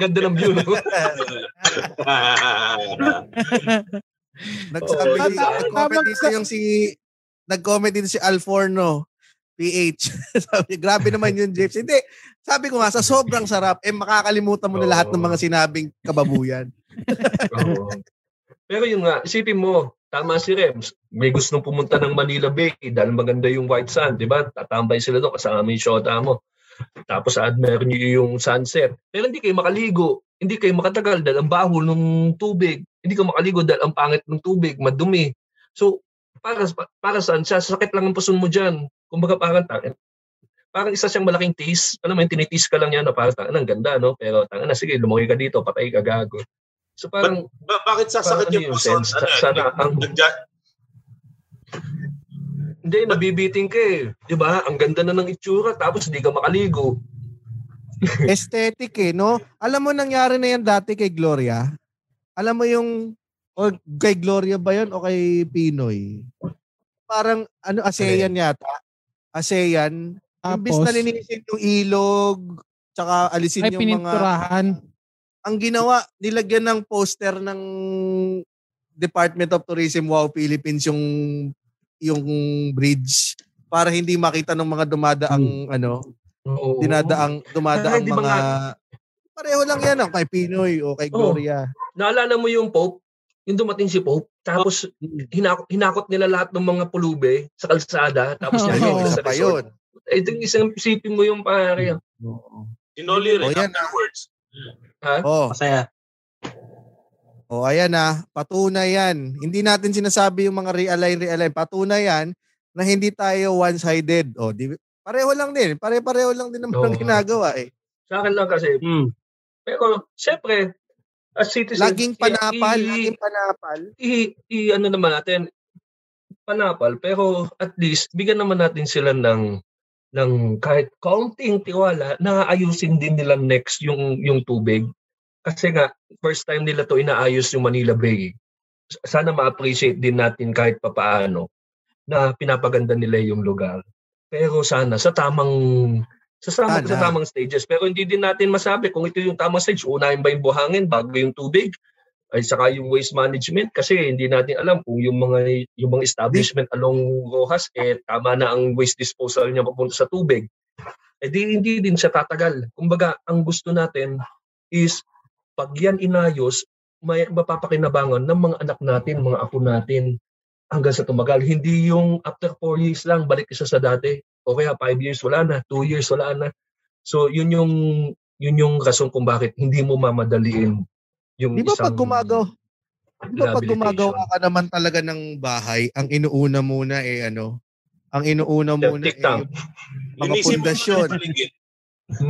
[SPEAKER 4] Ganda ng view, no?
[SPEAKER 3] Nagsabi
[SPEAKER 1] tama-
[SPEAKER 3] nag-comment
[SPEAKER 1] ka.
[SPEAKER 3] yung si, nag-comment dito si Alforno, PH. sabi, grabe naman yun, James. Hindi, sabi ko nga, sa sobrang sarap, eh makakalimutan mo na lahat ng mga sinabing kababuyan.
[SPEAKER 4] Oo. Pero yun nga, isipin mo, tama si Rems, may gustong pumunta ng Manila Bay dahil maganda yung white sand, di ba? Tatambay sila doon kasama yung shota mo. Tapos admire nyo yung sunset. Pero hindi kayo makaligo. Hindi kayo makatagal dahil ang baho ng tubig. Hindi ka makaligo dahil ang pangit ng tubig, madumi. So, para, para saan siya? Sakit lang ang puson mo dyan. Kumbaga parang. Parang isa siyang malaking tease. Alam mo, tinitis ka lang yan na parang tangin, ang ganda, no? Pero tangin na, sige, lumungi ka dito, patay ka gago. So parang,
[SPEAKER 5] Ba- bakit sasakit yung
[SPEAKER 4] ano yun,
[SPEAKER 5] puson?
[SPEAKER 4] Sen?
[SPEAKER 5] Ano,
[SPEAKER 4] Sa- sana ang-
[SPEAKER 5] nagja-
[SPEAKER 4] hindi, nabibiting ka eh. Di ba? Ang ganda na ng itsura, tapos hindi ka makaligo.
[SPEAKER 3] Aesthetic eh, no? Alam mo nangyari na yan dati kay Gloria? Alam mo yung, o kay Gloria ba yun o kay Pinoy? Parang, ano, ASEAN yata. ASEAN. Imbis
[SPEAKER 1] Tapos,
[SPEAKER 3] na linisin yung ilog, tsaka alisin
[SPEAKER 1] ay
[SPEAKER 3] yung mga
[SPEAKER 1] pininturahan.
[SPEAKER 3] Ang ginawa, nilagyan ng poster ng Department of Tourism Wow Philippines yung yung bridge para hindi makita ng mga dumadaang ano,
[SPEAKER 4] Oo.
[SPEAKER 3] dinadaang dumadaang
[SPEAKER 4] di ba
[SPEAKER 3] mga pareho lang yan oh, kay Pinoy o kay
[SPEAKER 4] Oo.
[SPEAKER 3] Gloria.
[SPEAKER 4] Naalala mo yung Pope? Yung dumating si Pope, tapos hinakot, hinakot nila lahat ng mga pulube sa kalsada, tapos
[SPEAKER 3] Ayun,
[SPEAKER 4] nila
[SPEAKER 3] isa
[SPEAKER 4] sa resort.
[SPEAKER 3] yun.
[SPEAKER 4] Eh, yung isang isipin mo yung pare.
[SPEAKER 3] Oo.
[SPEAKER 5] Sinoli rin
[SPEAKER 3] Oh, yan,
[SPEAKER 5] afterwards.
[SPEAKER 3] Oh,
[SPEAKER 2] Masaya.
[SPEAKER 3] oh, ayan na, patunay yan. Hindi natin sinasabi yung mga realign, realign. Patunay yan na hindi tayo one-sided. Oh, di, pareho lang din. Pare-pareho lang din naman ang ginagawa eh.
[SPEAKER 4] Sa akin lang kasi.
[SPEAKER 2] Hmm.
[SPEAKER 4] Pero, syempre, as citizen,
[SPEAKER 3] Laging panapal,
[SPEAKER 4] i- i-
[SPEAKER 3] laging panapal.
[SPEAKER 4] i, i ano naman natin panapal pero at least bigyan naman natin sila ng ng kahit kaunting tiwala na ayusin din nila next yung yung tubig. Kasi nga first time nila to inaayos yung Manila Bay. Sana ma-appreciate din natin kahit papaano na pinapaganda nila yung lugar. Pero sana sa tamang sa tamang,
[SPEAKER 3] Sana.
[SPEAKER 4] sa tamang stages. Pero hindi din natin masabi kung ito yung tamang stage. Unahin ba yung buhangin? Bago yung tubig ay saka yung waste management kasi hindi natin alam kung yung mga yung mga establishment along Rojas eh tama na ang waste disposal niya papunta sa tubig. Eh di hindi din siya tatagal. Kumbaga ang gusto natin is pag yan inayos may mapapakinabangan ng mga anak natin, mga apo natin hanggang sa tumagal. Hindi yung after 4 years lang balik isa sa dati. O kaya 5 years wala na, 2 years wala na. So yun yung yun yung rason kung bakit hindi mo mamadaliin yung
[SPEAKER 3] Di ba
[SPEAKER 4] isang
[SPEAKER 3] pag gumagaw, di ba pag gumagawa ka naman talaga ng bahay, ang inuuna muna eh ano, ang inuuna muna eh,
[SPEAKER 4] tank.
[SPEAKER 3] mga pundasyon.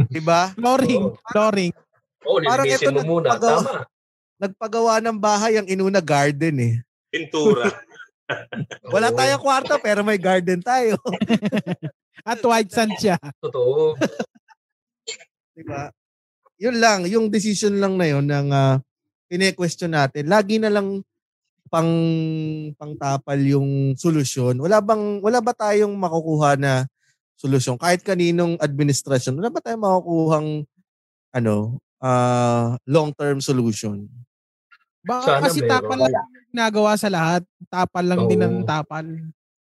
[SPEAKER 3] di ba?
[SPEAKER 1] Flooring, flooring.
[SPEAKER 4] Oo,
[SPEAKER 3] Parang ito
[SPEAKER 4] mo muna.
[SPEAKER 3] nagpagawa.
[SPEAKER 4] Tama.
[SPEAKER 3] Nagpagawa ng bahay, ang inuna garden eh.
[SPEAKER 5] Pintura.
[SPEAKER 3] Wala
[SPEAKER 4] Oo,
[SPEAKER 3] tayong kwarto pero may garden tayo.
[SPEAKER 1] At white sand siya.
[SPEAKER 4] Totoo.
[SPEAKER 3] di ba? Yun lang, yung decision lang na yun ng uh, kine-question natin. Lagi na lang pang pangtapal yung solusyon. Wala bang wala ba tayong makukuha na solusyon kahit kaninong administrasyon? Wala ba tayong makukuhang ano, ah, long-term solution?
[SPEAKER 1] Baka
[SPEAKER 4] Sana
[SPEAKER 1] kasi
[SPEAKER 4] meron.
[SPEAKER 1] tapal lang yung ginagawa sa lahat. Tapal lang din ang tapal.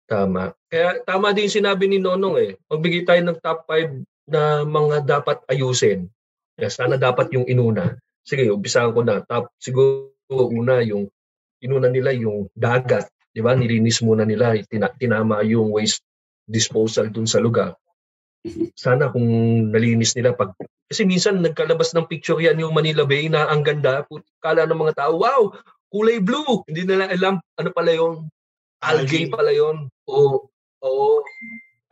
[SPEAKER 4] Tama. Kaya tama din sinabi ni Nonong eh. Magbigay tayo ng top 5 na mga dapat ayusin. Kaya sana dapat yung inuna. Sige, umpisahan ko na. Top, siguro una yung inuna nila yung dagat. Di ba? Nilinis muna nila. Tina, tinama yung waste disposal dun sa lugar. Sana kung nalinis nila pag kasi minsan nagkalabas ng picture yan yung Manila Bay na ang ganda. Kala ng mga tao, wow, kulay blue. Hindi nila alam ano pala yung algae pala yon. Oo. Oo.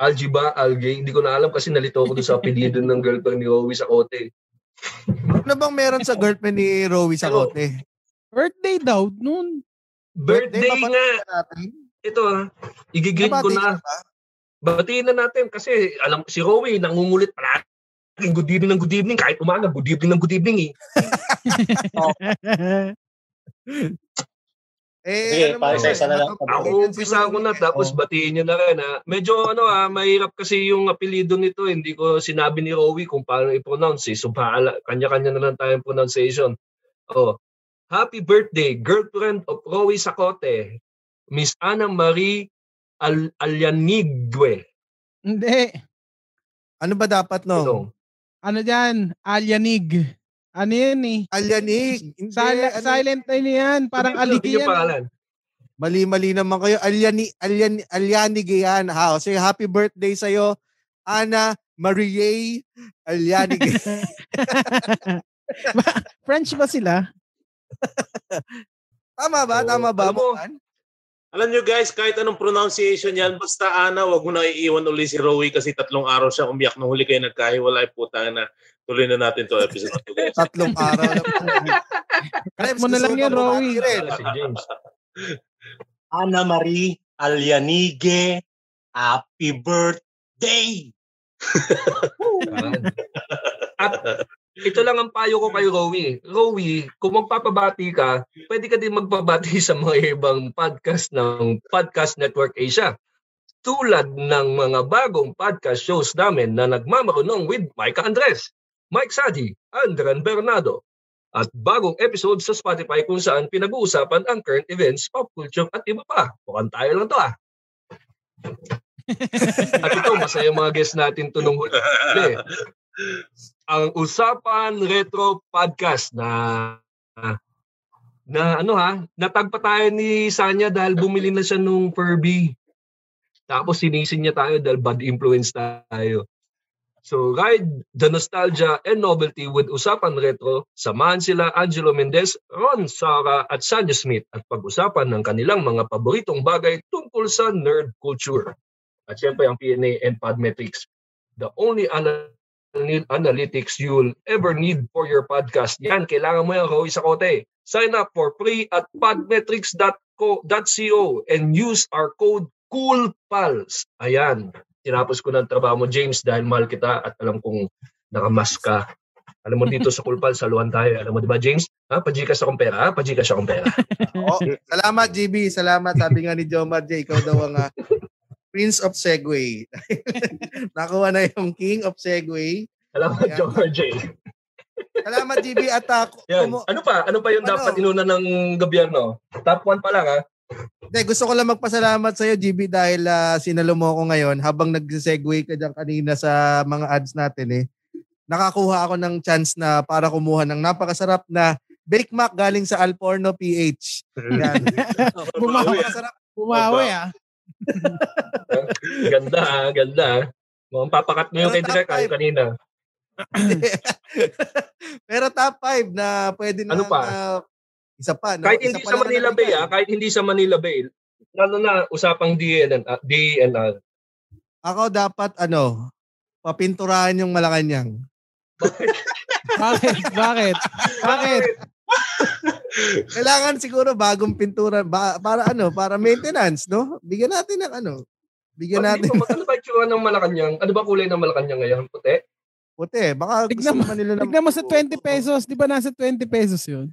[SPEAKER 4] Algae ba? Algae? Hindi ko na alam kasi nalito ako doon sa apelyido ng girlfriend ni Rowie sa kote.
[SPEAKER 3] Ano bang meron sa girlfriend ni Rowie sa
[SPEAKER 4] Pero-
[SPEAKER 3] kote?
[SPEAKER 1] Birthday daw noon.
[SPEAKER 4] Birthday
[SPEAKER 3] Birthday,
[SPEAKER 4] nga.
[SPEAKER 3] Natin?
[SPEAKER 4] Ito ah. Igigreet ko na.
[SPEAKER 3] ba?
[SPEAKER 4] Batiin na natin kasi alam si Rowie nangungulit pala. Good evening ng good evening. Kahit umaga, good evening ng good evening eh.
[SPEAKER 3] Eh,
[SPEAKER 2] Sige,
[SPEAKER 3] ano mo,
[SPEAKER 2] pa-isa-isa na lang.
[SPEAKER 4] Ako, umpisa ko na, tapos
[SPEAKER 3] Oh.
[SPEAKER 4] batiin nyo na rin. Ha. Medyo ano ah, mahirap kasi yung apelido nito. Hindi ko sinabi ni Rowie kung paano i-pronounce. Eh. So, paala, kanya-kanya na lang tayong pronunciation. Oh. Happy birthday, girlfriend of Rowie Sacote, Miss Ana Marie Al Alyanigwe.
[SPEAKER 1] Hindi.
[SPEAKER 3] Ano ba dapat, no?
[SPEAKER 4] Ano?
[SPEAKER 1] Ano dyan? Alyanig. Ano yan eh?
[SPEAKER 3] Alyanig. Hindi,
[SPEAKER 1] Sil-
[SPEAKER 3] ano,
[SPEAKER 1] silent na yan. Parang
[SPEAKER 4] mo,
[SPEAKER 1] aligi
[SPEAKER 4] yung
[SPEAKER 1] yan.
[SPEAKER 4] pangalan.
[SPEAKER 3] Mali-mali naman kayo. Alyani, Alyan, Alyanig yan. Ha, sige, happy birthday sa'yo, Ana Marie Alyanig.
[SPEAKER 1] French ba sila?
[SPEAKER 3] Tama ba?
[SPEAKER 4] Oo,
[SPEAKER 3] Tama ba?
[SPEAKER 4] alam mo?
[SPEAKER 5] Alam nyo guys, kahit anong pronunciation yan, basta Ana, wag mo na iiwan uli si Rowie kasi tatlong araw siya umiyak nung huli kayo nagkahiwalay. Puta na. Tuloy na natin to episode na to guys.
[SPEAKER 3] Tatlong araw na po. Krebs,
[SPEAKER 1] mo na lang yan, Rowie.
[SPEAKER 4] Si James.
[SPEAKER 2] Ana Marie Alyanige, happy birthday!
[SPEAKER 4] At ito lang ang payo ko kay Rowie. Rowie, kung magpapabati ka, pwede ka din magpabati sa mga ibang podcast ng Podcast Network Asia. Tulad ng mga bagong podcast shows namin na nagmamarunong with Mike Andres, Mike Sadi, Andran Bernardo, at bagong episode sa Spotify kung saan pinag-uusapan ang current events, pop culture at iba pa. Mukhang tayo lang to ah. at ito, masaya mga guests natin to nung huli ang Usapan Retro Podcast na na ano ha, natagpa tayo ni Sanya dahil bumili na siya nung Furby. Tapos sinisin niya tayo dahil bad influence tayo. So ride the nostalgia and novelty with Usapan Retro. Samahan sila Angelo Mendez, Ron Sara at Sanya Smith at pag-usapan ng kanilang mga paboritong bagay tungkol sa nerd culture. At syempre ang PNA and Podmetrics. The only ana- need analytics you'll ever need for your podcast. Yan, kailangan mo yan, Roy Sakote. Sign up for free at podmetrics.co and use our code COOLPALS. Ayan, tinapos ko ng trabaho mo, James, dahil mahal kita at alam kong nakamas ka. Alam mo dito sa Cool Pals, saluhan tayo. Alam mo, di ba, James? Ha? Pajikas akong pera, ha? Pajikas akong pera.
[SPEAKER 3] Oh, salamat, GB. Salamat. Sabi nga ni Jomar J, ikaw daw ang ah, Prince of Segway. Nakuha na yung King of Segway.
[SPEAKER 4] Salamat. George J.
[SPEAKER 3] Salamat, GB. At uh,
[SPEAKER 4] Yan.
[SPEAKER 3] kumu-
[SPEAKER 4] Ano pa? Ano pa yung
[SPEAKER 3] Ano?
[SPEAKER 4] dapat inuna ng gobyerno? Top 1 pa lang, ha?
[SPEAKER 3] Hindi, gusto ko lang magpasalamat sa iyo, GB, dahil ah, sinalo mo ako ngayon habang nag-segue ka dyan kanina sa mga ads natin eh. Nakakuha ako ng chance na para kumuha ng napakasarap na Bake Mac galing sa Alporno PH. Yan.
[SPEAKER 1] Bumawi.
[SPEAKER 3] Napakasarap.
[SPEAKER 1] Bumawi ah.
[SPEAKER 4] Ganda, ha? Ganda, ha? Mukhang papakat mo yung kay Direk, kanina.
[SPEAKER 3] Pero top 5 na pwede na
[SPEAKER 4] Ano pa?
[SPEAKER 3] ah, isa pa. No?
[SPEAKER 4] Kahit
[SPEAKER 3] Isa
[SPEAKER 4] hindi
[SPEAKER 3] pa
[SPEAKER 4] sa Manila
[SPEAKER 3] na
[SPEAKER 4] Bay,
[SPEAKER 3] nabigay.
[SPEAKER 4] ha? Kahit hindi sa Manila Bay. Lalo na usapang DNR. Uh, DNR.
[SPEAKER 3] Ako dapat ano, papinturahan yung Malacanang.
[SPEAKER 1] Bakit? Bakit? Bakit?
[SPEAKER 3] Kailangan siguro bagong pintura ba, para ano, para maintenance, no? Bigyan natin ng ano. Bigyan
[SPEAKER 4] Pag
[SPEAKER 3] natin
[SPEAKER 4] dito, Ano ba itsura ng Malacanang? Ano ba kulay ng Malacanang ngayon? Puti?
[SPEAKER 3] puti. Baka gusto
[SPEAKER 1] Tignan mo-
[SPEAKER 3] naman nila ng
[SPEAKER 1] Tignan mo sa 20 pesos. Di ba nasa 20 pesos yun?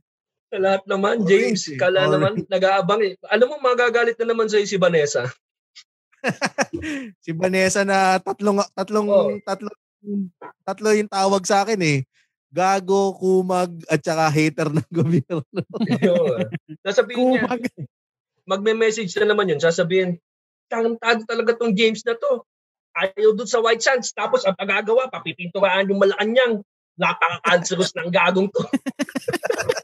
[SPEAKER 4] Sa lahat naman, James.
[SPEAKER 3] Eh.
[SPEAKER 4] Kala
[SPEAKER 3] Orange.
[SPEAKER 4] naman, nag-aabang eh. Alam mo, magagalit na naman sa'yo si Vanessa.
[SPEAKER 3] si Vanessa na tatlong tatlong
[SPEAKER 4] Oh.
[SPEAKER 3] tatlong tatlo yung tawag sa akin eh. Gago, kumag, at saka hater ng gobyerno.
[SPEAKER 4] Sasabihin niya,
[SPEAKER 1] Kumag.
[SPEAKER 4] magme-message na naman yun. Sasabihin, tangtado talaga tong James na to. Ayaw dun sa White Sands. Tapos ang pagagawa, papipinturaan yung Malacanang. Napaka-cancerous ng gagong to.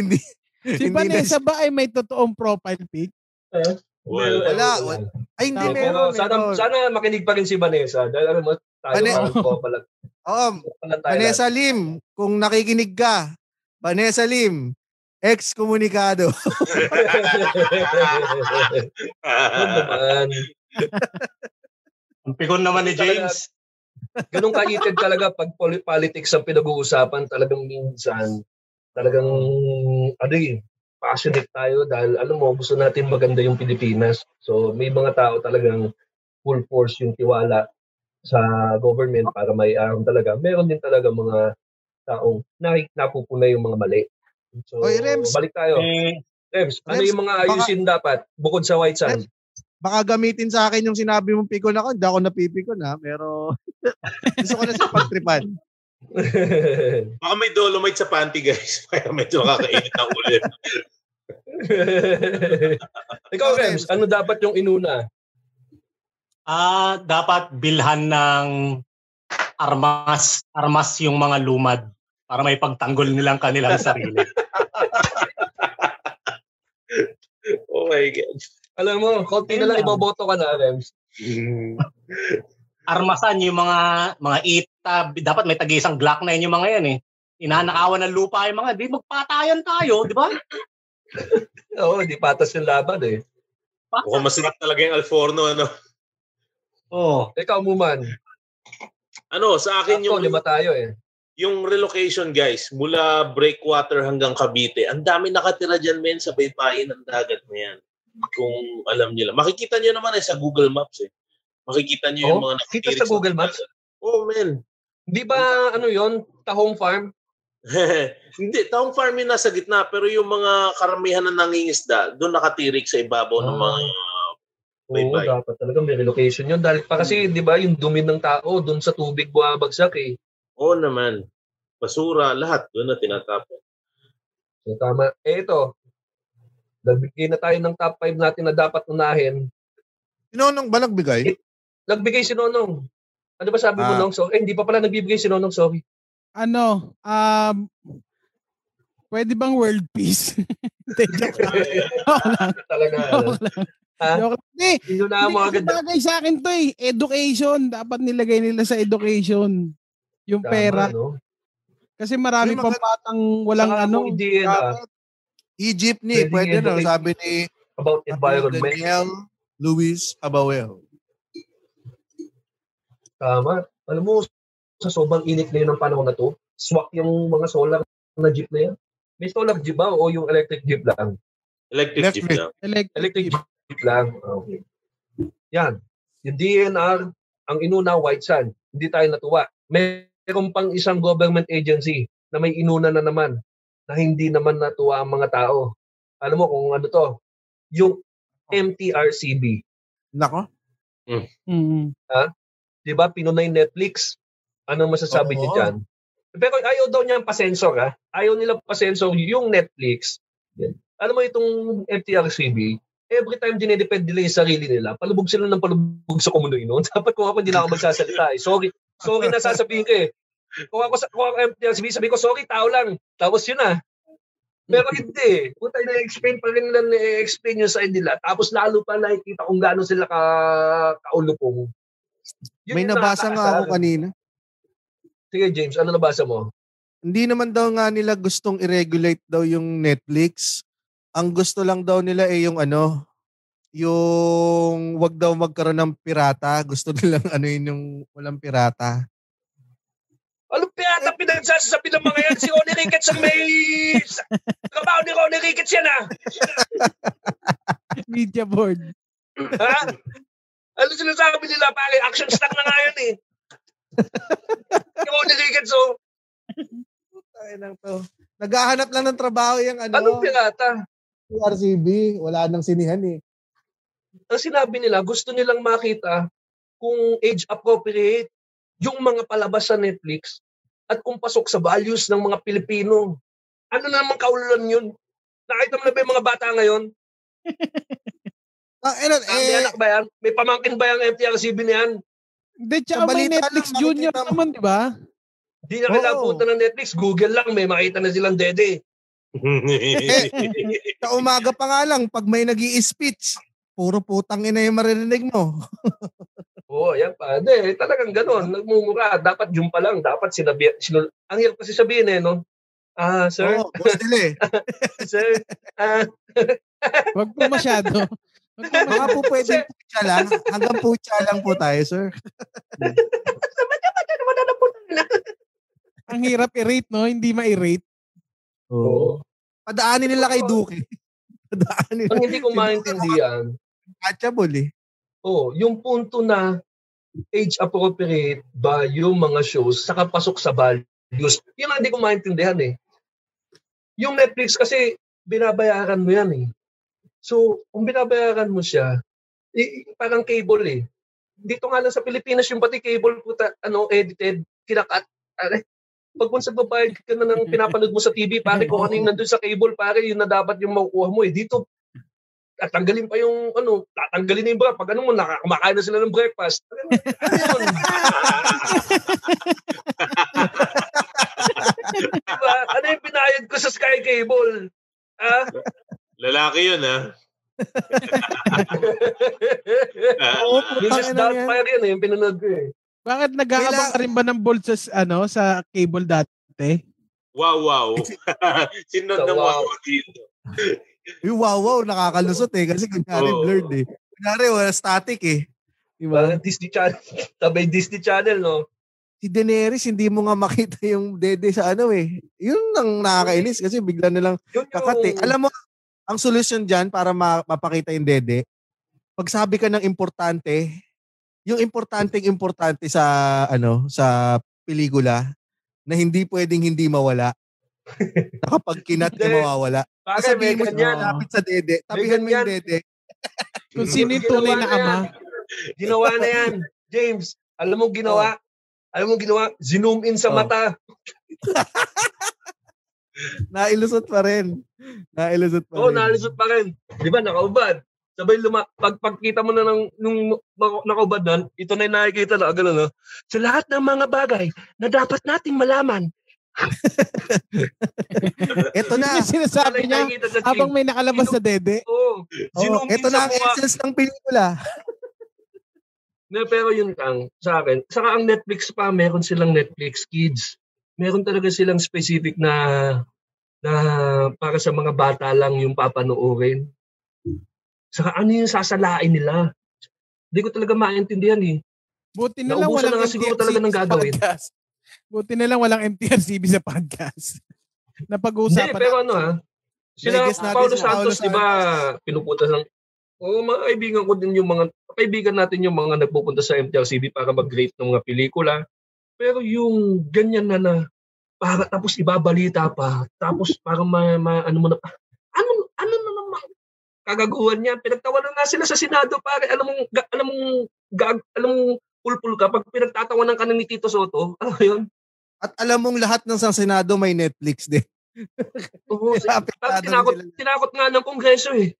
[SPEAKER 3] hindi.
[SPEAKER 1] Si
[SPEAKER 3] hindi
[SPEAKER 1] Vanessa ba ay may totoong profile pic?
[SPEAKER 5] Well,
[SPEAKER 3] Wala, wala. Ay, hindi,
[SPEAKER 1] Tama.
[SPEAKER 3] meron.
[SPEAKER 4] Sana,
[SPEAKER 3] meron.
[SPEAKER 4] sana makinig pa rin si Vanessa. Dahil alam mo, tayo
[SPEAKER 3] Vane-
[SPEAKER 4] mga ko pala.
[SPEAKER 3] Oo, Vanessa Lim, kung nakikinig ka, Vanessa Lim, ex-komunikado.
[SPEAKER 4] Naman.
[SPEAKER 2] Ang pikon naman ni James.
[SPEAKER 4] Ganun ka-heated talaga pag poli- politics ang pinag-uusapan. Talagang minsan, talagang, ano eh, passionate tayo dahil alam mo, gusto natin maganda yung Pilipinas. So may mga tao talagang full force yung tiwala sa government para may arm talaga. Meron din talaga mga taong nakik- napupuna yung mga mali. So,
[SPEAKER 3] Oy, Rems.
[SPEAKER 4] balik tayo.
[SPEAKER 2] Eh,
[SPEAKER 4] Rems, ano
[SPEAKER 3] Rems,
[SPEAKER 4] yung mga ayusin dapat bukod sa White Sand?
[SPEAKER 3] Baka gamitin sa akin yung sinabi mong pikon ako. Hindi ako napipikon ha. Pero gusto ko na sa pagtripan.
[SPEAKER 5] Baka may dolomite sa panty, guys. Kaya medyo nakakainit ang ulo.
[SPEAKER 4] Ikaw, Rems, ano dapat yung inuna?
[SPEAKER 2] Ah, dapat bilhan ng armas, armas yung mga lumad para may pagtanggol nilang kanilang sarili.
[SPEAKER 5] Oh my God.
[SPEAKER 4] Alam mo, konti na lang iboboto ka na, Rems.
[SPEAKER 2] Armasan yung mga mga ita, dapat may tag-isang Glock na yung mga yan eh. Inanakawan ng lupa yung mga, di magpatayan tayo, di ba?
[SPEAKER 4] Oo, di patas yung laban eh.
[SPEAKER 5] Mukhang masarap talaga yung Alforno, ano.
[SPEAKER 2] Oh.
[SPEAKER 4] Ikaw, Muman.
[SPEAKER 5] Ano, sa akin
[SPEAKER 4] Ako,
[SPEAKER 5] yung,
[SPEAKER 4] lima tayo eh.
[SPEAKER 5] yung relocation, guys, mula Breakwater hanggang Cavite, ang dami nakatira dyan, men, sa baybayin ng dagat na yan. Kung alam lang. Makikita nyo naman eh sa Google Maps eh. Makikita yung
[SPEAKER 4] Oh,
[SPEAKER 5] mga
[SPEAKER 4] kita
[SPEAKER 5] nakatirik
[SPEAKER 4] sa Google Maps?
[SPEAKER 5] Oh, men.
[SPEAKER 4] Di ba, ano yon Tahong Farm?
[SPEAKER 5] Hindi, town farm yung nasa gitna, pero yung mga karamihan na nangingisda, doon nakatirik sa ibabaw ng
[SPEAKER 4] Ah.
[SPEAKER 5] mga
[SPEAKER 4] Oo,
[SPEAKER 5] Bye-bye.
[SPEAKER 4] dapat talaga may relocation yun. Dahil pa kasi, di ba, yung dumi ng tao, doon sa tubig bumabagsak eh.
[SPEAKER 5] Oo naman. Basura, lahat doon na tinatapon.
[SPEAKER 4] So, tama. Eh, ito. Nagbigay na tayo ng top 5 natin na dapat unahin.
[SPEAKER 3] Sinonong ba nagbigay?
[SPEAKER 4] Nagbigay si Nonong. Ano ba sabi mo,
[SPEAKER 3] Ah.
[SPEAKER 4] Nong? So, eh, hindi pa pala nagbibigay si Nonong, sorry.
[SPEAKER 1] Ano, um, pwede bang world peace? Hindi, joke lang. Joke lang.
[SPEAKER 4] Talaga.
[SPEAKER 1] Joke lang.
[SPEAKER 4] Ha?
[SPEAKER 1] Joke lang. Hindi,
[SPEAKER 4] na mo
[SPEAKER 1] bagay sa akin to eh. Education. Dapat nilagay nila sa education. Yung
[SPEAKER 4] Tama,
[SPEAKER 1] pera.
[SPEAKER 4] no?
[SPEAKER 1] Kasi marami pang batang walang
[SPEAKER 4] Saka
[SPEAKER 1] ano.
[SPEAKER 4] hindi ah,
[SPEAKER 3] Dapat. Egypt ni,
[SPEAKER 4] Pwede
[SPEAKER 3] pwede
[SPEAKER 4] educate-
[SPEAKER 3] sabi ni
[SPEAKER 4] about environment.
[SPEAKER 3] Daniel Luis Abawel.
[SPEAKER 4] Tama. Alam mo, sa sobrang init ngayon ng panahon na to, swak yung mga solar na jeep na yan. May solar jeep ba o yung electric jeep lang?
[SPEAKER 5] Electric
[SPEAKER 3] Left
[SPEAKER 5] jeep lang.
[SPEAKER 1] Electric.
[SPEAKER 4] Electric jeep lang. Okay. Yan. Yung DNR, ang inuna, White Sun. Hindi tayo natuwa. Meron pang isang government agency na may inuna na naman na hindi naman natuwa ang mga tao. Alam mo kung ano to? Yung MTRCB.
[SPEAKER 3] Nako.
[SPEAKER 1] Mm.
[SPEAKER 4] Di ba? Pinunay Netflix. Anong masasabi niyo
[SPEAKER 3] Oo.
[SPEAKER 4] dyan? Pero ayaw daw niya pasensor ha. Ayaw nila pasensor yung Netflix. Yan. Alam mo itong MTRCB, every time dinedepend nila yung sarili nila, palubog sila ng palubog sa komunoy noon. Dapat kung ako hindi na ako magsasalita eh. Sorry. Sorry na sasabihin ko eh. Kung ako, sa- kung ako MTRCB, sabi ko, sorry, tao lang. Tapos yun na. Pero hindi. Puta, na-explain pa rin nila, na-explain yung side nila. Tapos lalo pa nakikita kung gaano sila ka, kaulupong. Yun
[SPEAKER 3] May nabasa nga ako kanina.
[SPEAKER 4] Sige, James, ano nabasa mo?
[SPEAKER 3] Hindi naman daw nga nila gustong i-regulate daw yung Netflix. Ang gusto lang daw nila eh yung ano, yung wag daw magkaroon ng pirata. Gusto nilang ano yun yung walang pirata.
[SPEAKER 4] Ano piyata pinagsasabi ng mga yan? Si Ronnie Ricketts ang may... Trabaho ni Ronnie Ricketts yan, ha?
[SPEAKER 1] Media board.
[SPEAKER 4] ha? Ano sinasabi nila, pare? Action stock na nga yan, eh. Si Ronnie Ricketts, oh.
[SPEAKER 3] Ay nang to. Naghahanap lang ng trabaho yung ano,
[SPEAKER 4] Anong pirata?
[SPEAKER 3] RCB. Wala nang sinihan eh.
[SPEAKER 4] Ang sinabi nila, gusto nilang makita kung age appropriate yung mga palabas sa Netflix at kung pasok sa values ng mga Pilipino. Ano na naman kaululan yun? Nakita mo na ba yung mga bata ngayon?
[SPEAKER 3] Ah, eh,
[SPEAKER 4] Ah, may
[SPEAKER 3] eh,
[SPEAKER 4] anak ba yan? May pamangkin ba yung MTRCB na yan?
[SPEAKER 1] Hindi, tsaka
[SPEAKER 3] Sa
[SPEAKER 1] may Netflix
[SPEAKER 3] lang,
[SPEAKER 1] Junior
[SPEAKER 3] makikita mo.
[SPEAKER 1] naman, di ba?
[SPEAKER 4] Di na kailangan punta ng Netflix. Google lang, may makita na silang dede.
[SPEAKER 3] sa umaga pa nga lang, pag may nag speech puro putang ina yung maririnig mo.
[SPEAKER 4] Oo, yan pa. Hindi, talagang ganon. Nagmumura. Dapat yung pa lang. Dapat sinabi. Sinul- Ang hirap kasi sabihin eh, no? Ah, sir,
[SPEAKER 3] Oo, nila eh.
[SPEAKER 4] sir, ah,
[SPEAKER 1] Wag po masyado.
[SPEAKER 3] Mga po pwedeng putya lang. Hanggang putya lang po tayo, sir.
[SPEAKER 4] ano naman na po na?
[SPEAKER 1] Ang hirap i-rate, no? Hindi ma-i-rate.
[SPEAKER 4] Oo.
[SPEAKER 3] Padaanin nila kay Duque. Padaanin
[SPEAKER 4] Ang
[SPEAKER 3] nila.
[SPEAKER 4] hindi ko maintindihan,
[SPEAKER 3] Catchable eh.
[SPEAKER 4] oh, yung punto na age appropriate ba yung mga shows sa pasok sa values, yun ang hindi ko maintindihan eh. Yung Netflix kasi binabayaran mo yan eh. So, kung binabayaran mo siya, i- parang cable eh. Dito nga lang sa Pilipinas, yung pati cable puta, ano, edited, kinakat. Are, pag once nagbabayad ka na ng pinapanood mo sa TV, pare, kung ano yung nandun sa cable, pare, yun na dapat yung makukuha mo eh. Dito, tatanggalin pa yung, ano, tatanggalin na yung bra. Pag ano mo, nakakumakain na sila ng breakfast. Ano yun? diba? Ano yung pinayad ko sa Sky Cable? Ah?
[SPEAKER 5] Lalaki yun, ha?
[SPEAKER 3] Oo,
[SPEAKER 4] Mrs.
[SPEAKER 3] yan.
[SPEAKER 4] Doubtfire yun eh, yung pinanood ko eh.
[SPEAKER 1] Bakit nag-aabang ka rin ba ng bolt sa, ano, sa cable dati?
[SPEAKER 5] Wow, wow. Sinod
[SPEAKER 4] So,
[SPEAKER 5] ng
[SPEAKER 4] wow.
[SPEAKER 5] wow dito.
[SPEAKER 3] Yung wow wow, nakakalusot eh. Kasi kunyari
[SPEAKER 5] Oo.
[SPEAKER 3] blurred eh. Kunyari wala static eh. Diba?
[SPEAKER 4] Parang Disney Channel. Tabay Disney Channel, no?
[SPEAKER 3] Si Daenerys, hindi mo nga makita yung dede sa ano eh. Yun ang nakakainis kasi bigla na lang
[SPEAKER 4] Yun yung...
[SPEAKER 3] kakate. Alam mo, ang solusyon dyan para ma- mapakita yung dede, pag sabi ka ng importante, yung importanteng importante sa ano sa pelikula na hindi pwedeng hindi mawala. na kapag kinat
[SPEAKER 4] Hindi.
[SPEAKER 3] mawawala.
[SPEAKER 4] Bakit may
[SPEAKER 3] Sabihin mo
[SPEAKER 4] ganyan?
[SPEAKER 1] Oo.
[SPEAKER 3] lapit sa dede, tabihan mo yung dede.
[SPEAKER 1] Kung sino yung tunay na ama.
[SPEAKER 4] Ginawa na yan. James, alam mo ginawa? Alam mo ginawa? Zoom in sa
[SPEAKER 3] Oh.
[SPEAKER 4] mata.
[SPEAKER 3] Nailusot pa rin. Nailusot pa
[SPEAKER 4] Oo, oh,
[SPEAKER 3] rin.
[SPEAKER 4] nalisot pa rin. Di ba, nakaubad. Sabay luma, pag pagkita mo na ng nung nakaubad na, ito na yung nakikita na, gano'n, no? Sa lahat ng mga bagay na dapat nating malaman,
[SPEAKER 3] Ito na.
[SPEAKER 1] Yung sinasabi niya,
[SPEAKER 4] nakikita sa
[SPEAKER 1] habang
[SPEAKER 4] screen.
[SPEAKER 1] may nakalabas na dede.
[SPEAKER 4] Oo.
[SPEAKER 3] Oh, ito
[SPEAKER 4] sa
[SPEAKER 3] na ang
[SPEAKER 4] mukha.
[SPEAKER 3] essence ng pelikula.
[SPEAKER 4] Ne, pero yun lang sa akin. Saka ang Netflix pa, meron silang Netflix Kids. Meron talaga silang specific na na para sa mga bata lang yung papanoorin. Saka ano yung sasalain nila? Hindi ko talaga maintindihan eh.
[SPEAKER 1] Buti na lang walang
[SPEAKER 4] na siguro talaga ng
[SPEAKER 1] sa
[SPEAKER 4] gagawin.
[SPEAKER 1] podcast. Buti na lang walang MTRCB sa podcast. na
[SPEAKER 4] Hindi, pero ano ha? Sila Paulo
[SPEAKER 3] si Paulo
[SPEAKER 4] Santos, di ba, pinupunta ng Oo, mga kaibigan ko din yung mga kaibigan natin yung mga nagpupunta sa MTRCB para mag-rate ng mga pelikula. Pero yung ganyan na na para tapos ibabalita pa, tapos para ma, ma- ano mo na ano ano na naman kagaguhan niya. Pinagtawanan nga sila sa Senado pare. Alam mong ga, alam mong gag, alam mong pulpul ka pag pinagtatawanan ka ni Tito Soto. Alam mo yun?
[SPEAKER 3] At alam mong lahat ng sa Senado may Netflix din.
[SPEAKER 4] Oo, tinakot,
[SPEAKER 3] sila.
[SPEAKER 4] tinakot nga ng kongreso eh.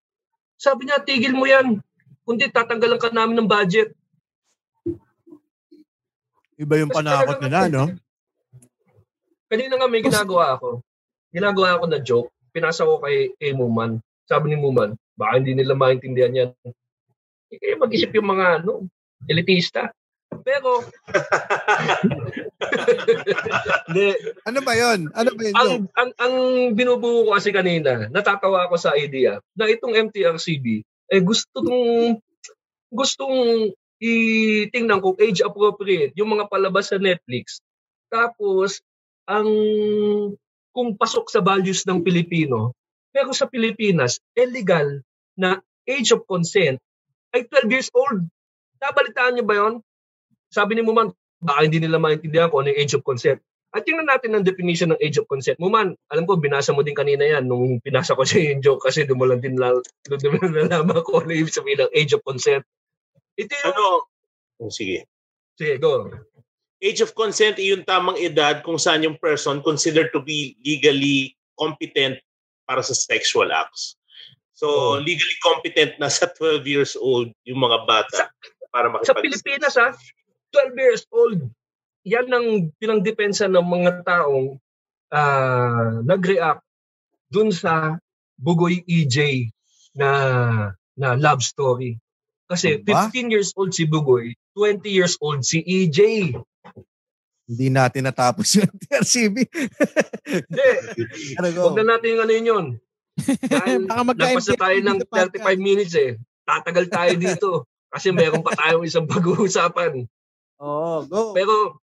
[SPEAKER 4] Sabi niya, tigil mo yan. Kundi tatanggalan ka namin ng budget.
[SPEAKER 3] Iba yung panakot nila,
[SPEAKER 4] kasi-
[SPEAKER 3] no?
[SPEAKER 4] Kanina nga may ginagawa ako. Ginagawa ako na joke. Pinasa ko kay, kay Muman. Sabi ni Muman, baka hindi nila maintindihan yan. Eh, Kaya mag-isip yung mga ano, elitista. Pero, hindi,
[SPEAKER 3] Ano ba yun? Ano ba yun?
[SPEAKER 4] ang, ang, ang binubuo ko kasi kanina, natatawa ako sa idea na itong MTRCB, eh gusto tong, gustong itingnan kung age appropriate yung mga palabas sa Netflix. Tapos, ang kung pasok sa values ng Pilipino, pero sa Pilipinas, illegal na age of consent ay 12 years old. Nabalitaan niyo ba yon? Sabi ni Muman, baka hindi nila maintindihan kung ano yung age of consent. At tingnan natin ang definition ng age of consent. Muman, alam ko, binasa mo din kanina yan nung pinasa ko siya yung joke kasi doon mo lang din lal- nalaman ko ano yung sabihin ng age of consent. Ito yung...
[SPEAKER 5] Ano? Oh, sige.
[SPEAKER 4] Sige, go.
[SPEAKER 5] Age of consent ay yung tamang edad kung saan yung person considered to be legally competent para sa sexual acts. So,
[SPEAKER 4] Oh.
[SPEAKER 5] legally competent na sa 12 years old yung mga bata para
[SPEAKER 4] Sa
[SPEAKER 5] makipag
[SPEAKER 4] Pilipinas, ha, 12 years old. Yan ang pinangdepensa ng mga taong ah, nag-react dun sa Bugoy EJ na na love story. Kasi
[SPEAKER 3] Aba?
[SPEAKER 4] 15 years old si Bugoy, 20 years old si EJ.
[SPEAKER 3] Hindi natin natapos yung TRCB.
[SPEAKER 4] Hindi,
[SPEAKER 3] ano
[SPEAKER 4] huwag na natin yung ano yun yun.
[SPEAKER 1] Baka magka-
[SPEAKER 4] Lagpas na tayo ng
[SPEAKER 1] sa podcast.
[SPEAKER 4] 35 minutes eh. Tatagal tayo dito. Kasi meron pa tayong isang pag-uusapan.
[SPEAKER 3] Oo, go.
[SPEAKER 4] Pero,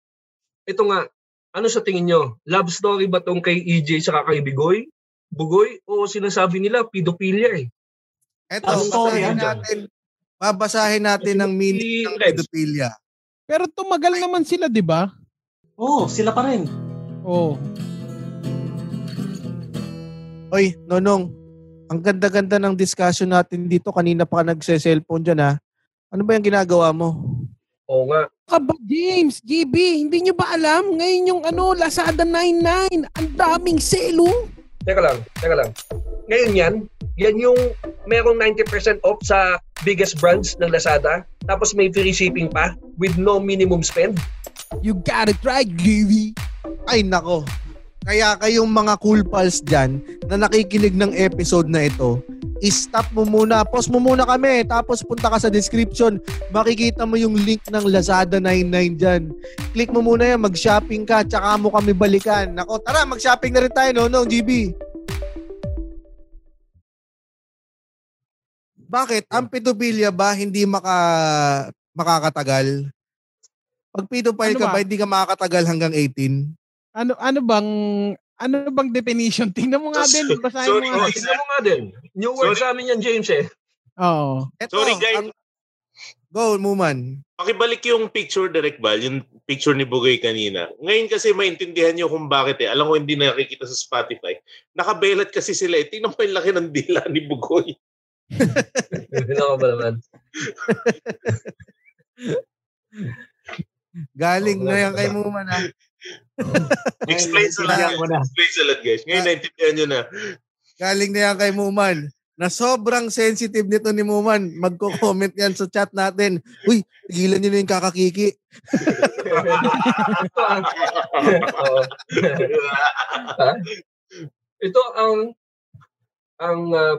[SPEAKER 4] ito nga, ano sa tingin nyo? Love story ba tong kay EJ sa kay Bigoy? Bugoy? O sinasabi nila, pedophilia eh?
[SPEAKER 3] Babasahin
[SPEAKER 4] ah.
[SPEAKER 3] natin. Babasahin natin ang meaning ng pedophilia.
[SPEAKER 1] Pero tumagal naman sila, di ba?
[SPEAKER 2] Oo, sila pa rin.
[SPEAKER 1] Oo.
[SPEAKER 3] Oy, Nonong, ang ganda-ganda ng discussion natin dito. Kanina pa ka nagse-cellphone dyan ha. Ano ba yung ginagawa mo?
[SPEAKER 4] Oo nga.
[SPEAKER 1] Ka ba, James? GB, hindi nyo ba alam? Ngayon yung ano, Lazada 99. Ang daming sale, oh.
[SPEAKER 4] Teka lang, teka lang. Ngayon yan, yan yung merong 90% off sa biggest brands ng Lazada. Tapos may free shipping pa with no minimum spend.
[SPEAKER 1] You got it right, GB.
[SPEAKER 3] Ay nako. Kaya kayong mga cool pals dyan na nakikinig ng episode na ito, stop mo muna, pause mo muna kami, tapos punta ka sa description, makikita mo yung link ng Lazada 99 dyan. Click mo muna yan, mag-shopping ka, tsaka mo kami balikan. Nako, tara, mag-shopping na rin tayo, no, no, GB? Bakit? Ang pedophilia ba hindi maka makakatagal? Pag pedophile
[SPEAKER 1] Ano
[SPEAKER 3] ka
[SPEAKER 1] ba?
[SPEAKER 3] ba, hindi ka makakatagal hanggang 18?
[SPEAKER 1] Ano ano bang ano bang definition? Tingnan mo nga
[SPEAKER 5] So-
[SPEAKER 1] din, basahin
[SPEAKER 5] sorry,
[SPEAKER 1] mo nga.
[SPEAKER 4] Oh, tignan mo nga din. New word
[SPEAKER 5] Sorry.
[SPEAKER 4] sa amin yan, James eh.
[SPEAKER 1] Oo.
[SPEAKER 3] Eto,
[SPEAKER 5] Sorry, guys.
[SPEAKER 3] ang- Go, Muman.
[SPEAKER 5] Pakibalik yung picture, Direct Bal, yung picture ni Bugoy kanina. Ngayon kasi maintindihan nyo kung bakit eh. Alam ko hindi nakikita sa Spotify. Nakabelat kasi sila eh. Tingnan mo yung laki ng dila ni Bugoy.
[SPEAKER 4] Ano ba naman?
[SPEAKER 3] Galing
[SPEAKER 4] Oo,
[SPEAKER 3] na yan kay Muman ha.
[SPEAKER 5] Explain sa lahat.
[SPEAKER 2] Naiintindihan ko na.
[SPEAKER 5] Explain sa lahat, guys. Ngayon
[SPEAKER 3] Ah.
[SPEAKER 5] naintindihan nyo na.
[SPEAKER 3] Galing na yan kay Muman. Na sobrang sensitive nito ni Muman. Magko-comment yan sa chat natin. Uy, tigilan nyo na yung kakakiki.
[SPEAKER 4] Ito ang, Oo. Ha? Ito ang ang uh,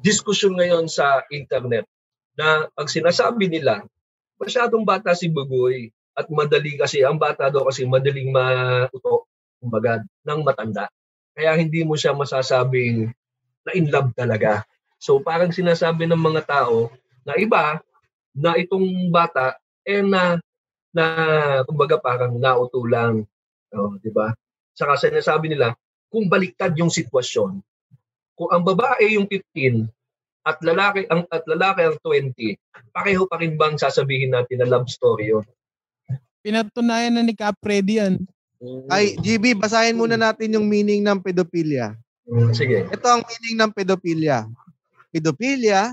[SPEAKER 4] diskusyon ngayon sa internet na pag sinasabi nila masyadong bata si Bugoy at madali kasi ang bata daw kasi madaling mauto kumbaga ng matanda. Kaya hindi mo siya masasabing na in love talaga. So parang sinasabi ng mga tao na iba na itong bata eh na na kumbaga parang nauto lang. Oh, di ba? Saka sinasabi nila kung baliktad yung sitwasyon kung ang babae yung 15 at lalaki ang at lalaki ang 20, pareho pa rin bang sasabihin natin na love story yun?
[SPEAKER 1] Pinatunayan na ni Capredi yan.
[SPEAKER 3] Ay, GB, basahin muna natin yung meaning ng pedophilia.
[SPEAKER 4] Mm, sige.
[SPEAKER 3] Ito ang meaning ng pedophilia. Pedophilia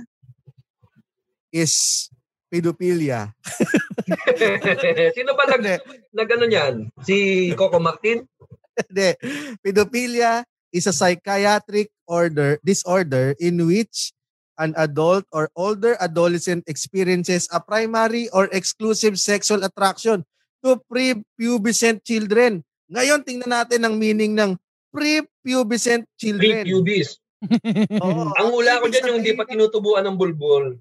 [SPEAKER 3] is pedophilia.
[SPEAKER 4] Sino ba nag, nag ano yan? Si Coco Martin?
[SPEAKER 3] Hindi. Pedophilia is a psychiatric order disorder in which an adult or older adolescent experiences a primary or exclusive sexual attraction to prepubescent children. Ngayon, tingnan natin ang meaning ng prepubescent children.
[SPEAKER 4] Pre-pubis.
[SPEAKER 3] Oo.
[SPEAKER 4] Ang hula ko dyan yung hindi pa tinutubuan ng bulbul.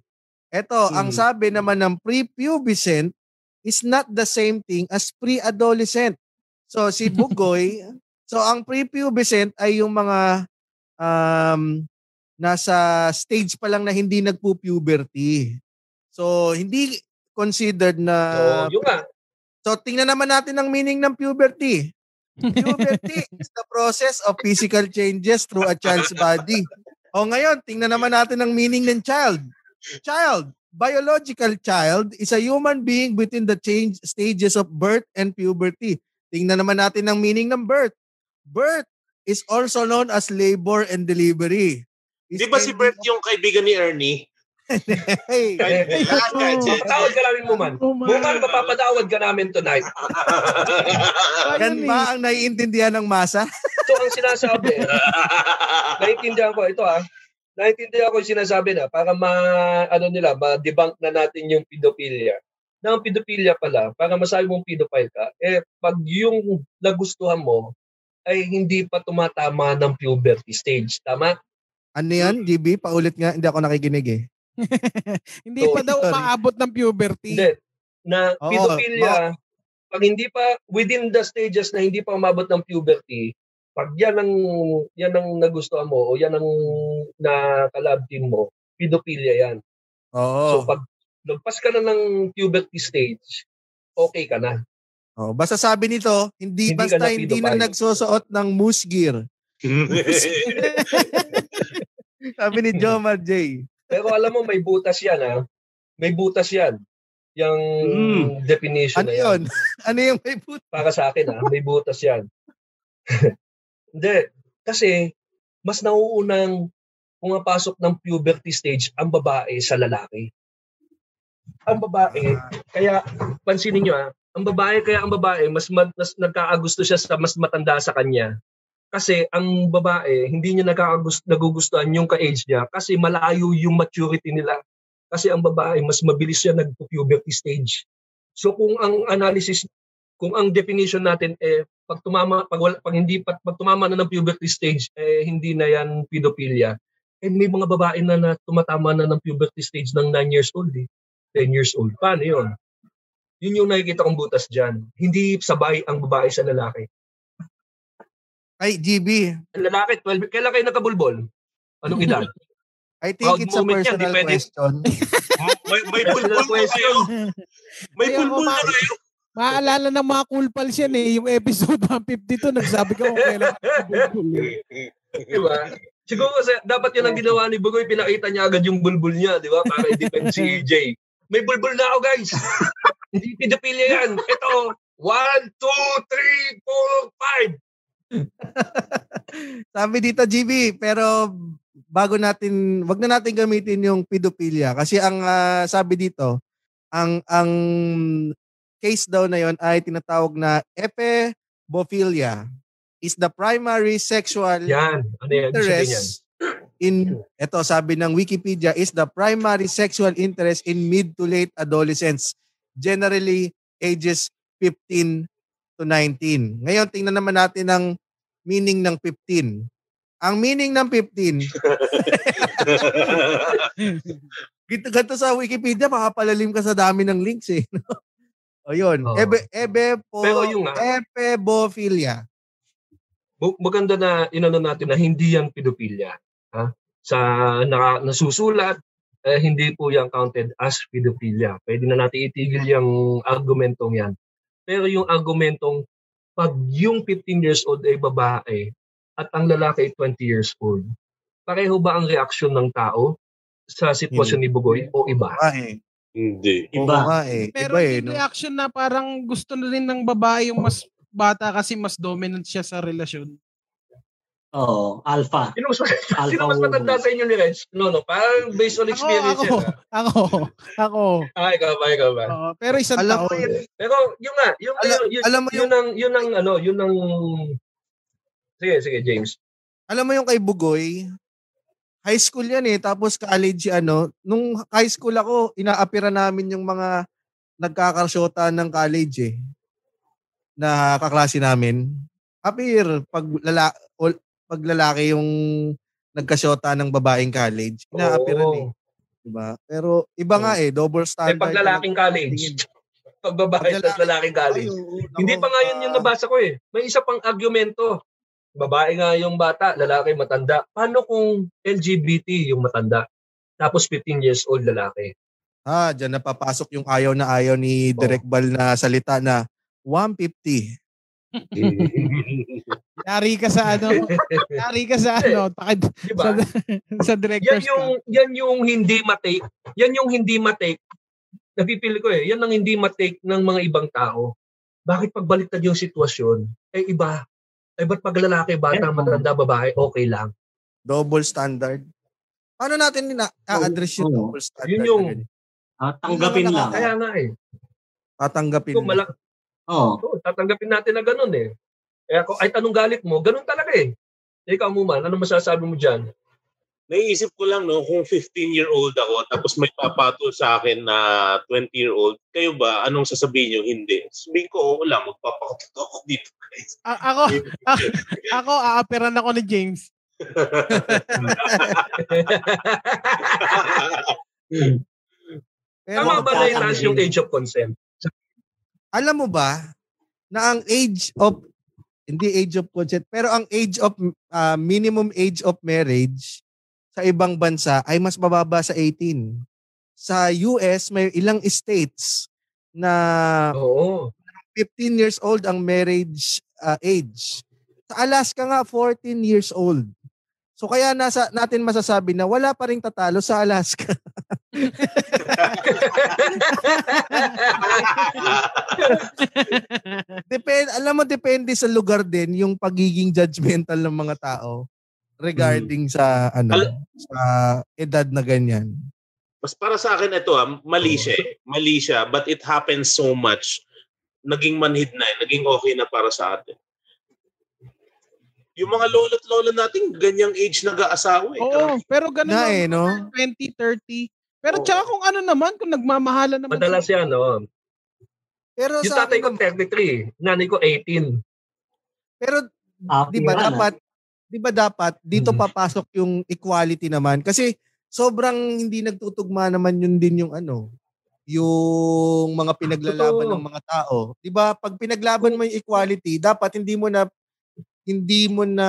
[SPEAKER 3] Ito, ang
[SPEAKER 4] Hmm.
[SPEAKER 3] sabi naman ng prepubescent is not the same thing as pre-adolescent. So si Bugoy, so ang prepubescent ay yung mga um, nasa stage pa lang na hindi nagpo-puberty. So hindi considered na
[SPEAKER 4] So, yun nga.
[SPEAKER 3] So tingnan naman natin ang meaning ng puberty. Puberty is the process of physical changes through a child's body. O ngayon, tingnan naman natin ang meaning ng child. Child, biological child is a human being between the change stages of birth and puberty. Tingnan naman natin ang meaning ng birth. Birth is also known as labor and delivery.
[SPEAKER 5] Di ba si Bert yung kaibigan ni Ernie?
[SPEAKER 3] Hey,
[SPEAKER 5] lahat ka,
[SPEAKER 4] namin mo man.
[SPEAKER 1] Oh, man.
[SPEAKER 4] Buman, mapapatawad ka namin tonight.
[SPEAKER 3] yan ba ang naiintindihan ng masa?
[SPEAKER 4] Ito ang sinasabi. Naintindihan ko. Ito ah. Naintindihan ko yung sinasabi na para ma, ano nila, ma-debunk na natin yung pedophilia. Na ang pedophilia pala, para masabi mong pedophile ka, eh, pag yung nagustuhan mo, ay hindi pa tumatama ng puberty stage. Tama?
[SPEAKER 3] Ano yan, GB? Paulit nga, hindi ako nakikinig eh.
[SPEAKER 1] Hindi pa
[SPEAKER 4] So,
[SPEAKER 1] daw
[SPEAKER 3] sorry.
[SPEAKER 1] umaabot ng puberty.
[SPEAKER 4] Hindi. Na
[SPEAKER 3] Oo,
[SPEAKER 4] pedophilia, pag hindi pa, within the stages na hindi pa umabot ng puberty, pag yan ang, yan ang nagustuhan mo o yan ang nakalab team mo, pedophilia yan.
[SPEAKER 3] Oo.
[SPEAKER 4] So pag lagpas ka na ng puberty stage, okay ka na.
[SPEAKER 3] Oh, basta sabi nito, hindi,
[SPEAKER 4] Hindi
[SPEAKER 3] basta
[SPEAKER 4] na
[SPEAKER 3] hindi na
[SPEAKER 4] pedophile.
[SPEAKER 3] nagsusuot ng moose gear. Sabi ni Jomar J.
[SPEAKER 4] Pero alam mo, may butas yan ha. May butas yan. Yung
[SPEAKER 5] Mm.
[SPEAKER 4] definition
[SPEAKER 3] Ano
[SPEAKER 4] na yan.
[SPEAKER 3] yun? ano yung may put?
[SPEAKER 4] Para sa akin ha, may butas yan. Hindi. Kasi, mas nauunang pumapasok ng puberty stage ang babae sa lalaki. Ang babae, kaya pansinin nyo ah, ang babae kaya ang babae mas, mas, nagkakagusto siya sa mas matanda sa kanya. Kasi ang babae hindi niya nagkakagusto nagugustuhan yung ka-age niya kasi malayo yung maturity nila. Kasi ang babae mas mabilis siya nag-puberty stage. So kung ang analysis kung ang definition natin eh pag tumama pag, wala, pag hindi pag, pag tumama na ng puberty stage eh hindi na yan pedophilia. Eh may mga babae na, na tumatama na ng puberty stage ng 9 years old eh. 10 years old. Paano 'yon? Yun yung nakikita kong butas dyan. Hindi sabay ang babae sa lalaki.
[SPEAKER 3] Ay, GB,
[SPEAKER 4] Ang lalaki, 12, kailan kayo nagkabulbol? Anong edad?
[SPEAKER 3] I think
[SPEAKER 4] Proud
[SPEAKER 3] it's a
[SPEAKER 4] yan,
[SPEAKER 3] personal
[SPEAKER 4] pwede.
[SPEAKER 3] question.
[SPEAKER 5] may, may bulbul na kayo. May bulbul na kayo.
[SPEAKER 1] Maaalala ng mga cool pals yan eh. Yung episode 152, nagsabi ka kung kailan ka nabubul eh.
[SPEAKER 4] Di ba? Siguro kasi dapat yun ang ginawa ni Bugoy, pinakita niya agad yung bulbul niya, di ba? Para i-defend si Jay. May bulbul na ako, guys. Hindi pedophilia yan. Ito, 1, 2, 3, 4, 5.
[SPEAKER 3] Sabi dito, GB, pero bago natin, wag na natin gamitin yung pedophilia kasi ang ah, sabi dito, ang ang case daw na yon ay tinatawag na epebophilia is the primary sexual
[SPEAKER 4] Yan. Ano yan?
[SPEAKER 3] Interest in eto sabi ng Wikipedia is the primary sexual interest in mid to late adolescence generally ages 15 to 19 ngayon tingnan naman natin ang meaning ng 15 ang meaning ng 15 Gito, ganito sa Wikipedia, makapalalim ka sa dami ng links eh. o yun.
[SPEAKER 4] Oo.
[SPEAKER 3] Ebe, ebe po,
[SPEAKER 4] Pero yung. Bu- maganda na inano natin na hindi yan pedophilia. Ha? Sa naka, nasusulat, eh, hindi po yan counted as pedophilia. Pwede na natin itigil yung argumentong yan. Pero yung argumentong pag yung 15 years old ay babae at ang lalaki ay 20 years old, pareho ba ang reaksyon ng tao sa sitwasyon ni Bugoy o iba?
[SPEAKER 3] Eh.
[SPEAKER 5] Hindi.
[SPEAKER 3] Oo
[SPEAKER 2] Iba.
[SPEAKER 3] eh.
[SPEAKER 1] Pero
[SPEAKER 3] Iba eh.
[SPEAKER 1] yung
[SPEAKER 3] No?
[SPEAKER 1] reaction na parang gusto na rin ng babae yung mas bata kasi mas dominant siya sa relasyon.
[SPEAKER 2] Oo, alpha.
[SPEAKER 4] Sino mas,
[SPEAKER 2] Alpha
[SPEAKER 4] sino mas matanda sa inyo ni Reg? No, no. Parang based on experience
[SPEAKER 1] ako,
[SPEAKER 4] yan. ah.
[SPEAKER 1] ako, ako.
[SPEAKER 4] Ah, ikaw ba, ikaw ba?
[SPEAKER 1] Oo, pero isang
[SPEAKER 3] Alam mo
[SPEAKER 1] taon.
[SPEAKER 3] yun,
[SPEAKER 4] Pero yung nga, yung,
[SPEAKER 3] Ala-
[SPEAKER 4] yun,
[SPEAKER 3] alam mo
[SPEAKER 4] yun, ang, yun ang, ano, yun ang, sige, sige, James.
[SPEAKER 3] alam mo yung kay Bugoy, high school yan eh, tapos college ano, nung high school ako, inaapira namin yung mga nagkakarsota ng college eh, na kaklase namin. Appear, pag, lala, pag lalaki yung nagkasyota ng babaeng college, inaapiran eh. Diba? Pero iba nga eh, double
[SPEAKER 4] Eh,
[SPEAKER 3] standard.
[SPEAKER 4] pag lalaking college. Pag babae
[SPEAKER 3] Pag
[SPEAKER 4] lalaking college. Hindi pa nga yun yung nabasa ko eh. May isa pang argumento. Babae nga yung bata, lalaki matanda. Paano kung LGBT yung matanda? Tapos 15 years old lalaki.
[SPEAKER 3] Ah, dyan napapasok yung ayaw na ayaw ni Direk Bal na salita na 150.
[SPEAKER 1] Yari ka sa ano, yari ka sa ano, takid
[SPEAKER 4] Di
[SPEAKER 1] sa, sa
[SPEAKER 4] Yan
[SPEAKER 1] director's
[SPEAKER 4] yung yan yung hindi matake. Yan yung hindi matake. Napipili ko eh. Yan ang hindi matake ng mga ibang tao. Bakit pagbaliktad yung sitwasyon? Eh iba. Eh ba't pag lalaki, bata, matanda, babae, okay lang.
[SPEAKER 3] Double standard. Paano natin na a-address yung
[SPEAKER 2] Oo.
[SPEAKER 3] double standard?
[SPEAKER 4] Yun yung-?
[SPEAKER 2] Ah, tanggapin lang.
[SPEAKER 4] Kaya nga eh.
[SPEAKER 3] Tatanggapin.
[SPEAKER 4] Kung
[SPEAKER 3] mo.
[SPEAKER 4] malak
[SPEAKER 2] Oo.
[SPEAKER 4] Oo, tatanggapin natin na ganun eh. Kaya kung ay tanong galit mo, ganun talaga eh. Ikaw mo man, ano masasabi mo dyan?
[SPEAKER 5] Naiisip ko lang, no, kung 15-year-old ako, tapos may papatol sa akin na 20-year-old, kayo ba, anong sasabihin nyo? Hindi. Sabihin ko, oo lang, magpapakatot ako dito, guys.
[SPEAKER 1] A- ako, a- ako, aapiran ako ni James.
[SPEAKER 3] Pero
[SPEAKER 4] Tama ba na yung age of consent?
[SPEAKER 3] alam mo ba na ang age of hindi age of consent pero ang age of ah, minimum age of marriage sa ibang bansa ay mas mababa sa 18. Sa US may ilang states na
[SPEAKER 4] Oo.
[SPEAKER 3] 15 years old ang marriage ah, age. Sa Alaska nga 14 years old. So kaya nasa natin masasabi na wala pa ring tatalo sa Alaska. Depende, alam mo depende sa lugar din yung pagiging judgmental ng mga tao. regarding sa ano
[SPEAKER 5] Al-
[SPEAKER 3] sa edad na ganyan.
[SPEAKER 5] Mas para sa akin ito, ah, mali siya eh. Mali siya, but it happens so much. Naging manhid na eh. Naging okay na para sa atin. Yung mga lolo't lola natin, ganyang age nag-aasawa eh.
[SPEAKER 1] Oo, pero ganun
[SPEAKER 3] Na
[SPEAKER 1] lang,
[SPEAKER 3] eh, no?
[SPEAKER 1] 20, 30. Pero
[SPEAKER 5] Oo.
[SPEAKER 1] tsaka kung ano naman, kung nagmamahala naman.
[SPEAKER 4] Madalas yan, no?
[SPEAKER 3] Pero
[SPEAKER 4] Yung
[SPEAKER 3] sa
[SPEAKER 4] tatay
[SPEAKER 3] akin
[SPEAKER 4] ko 33, nanay ko 18.
[SPEAKER 3] pero
[SPEAKER 2] Happy
[SPEAKER 3] 'di ba
[SPEAKER 2] ah.
[SPEAKER 3] dapat 'di ba dapat dito
[SPEAKER 4] Mhm.
[SPEAKER 3] papasok yung equality naman kasi sobrang hindi nagtutugma naman yun din yung ano yung mga pinaglalaban
[SPEAKER 4] Totoo.
[SPEAKER 3] ng mga tao. 'Di ba? Pag pinaglaban mo yung equality, dapat hindi mo na hindi mo na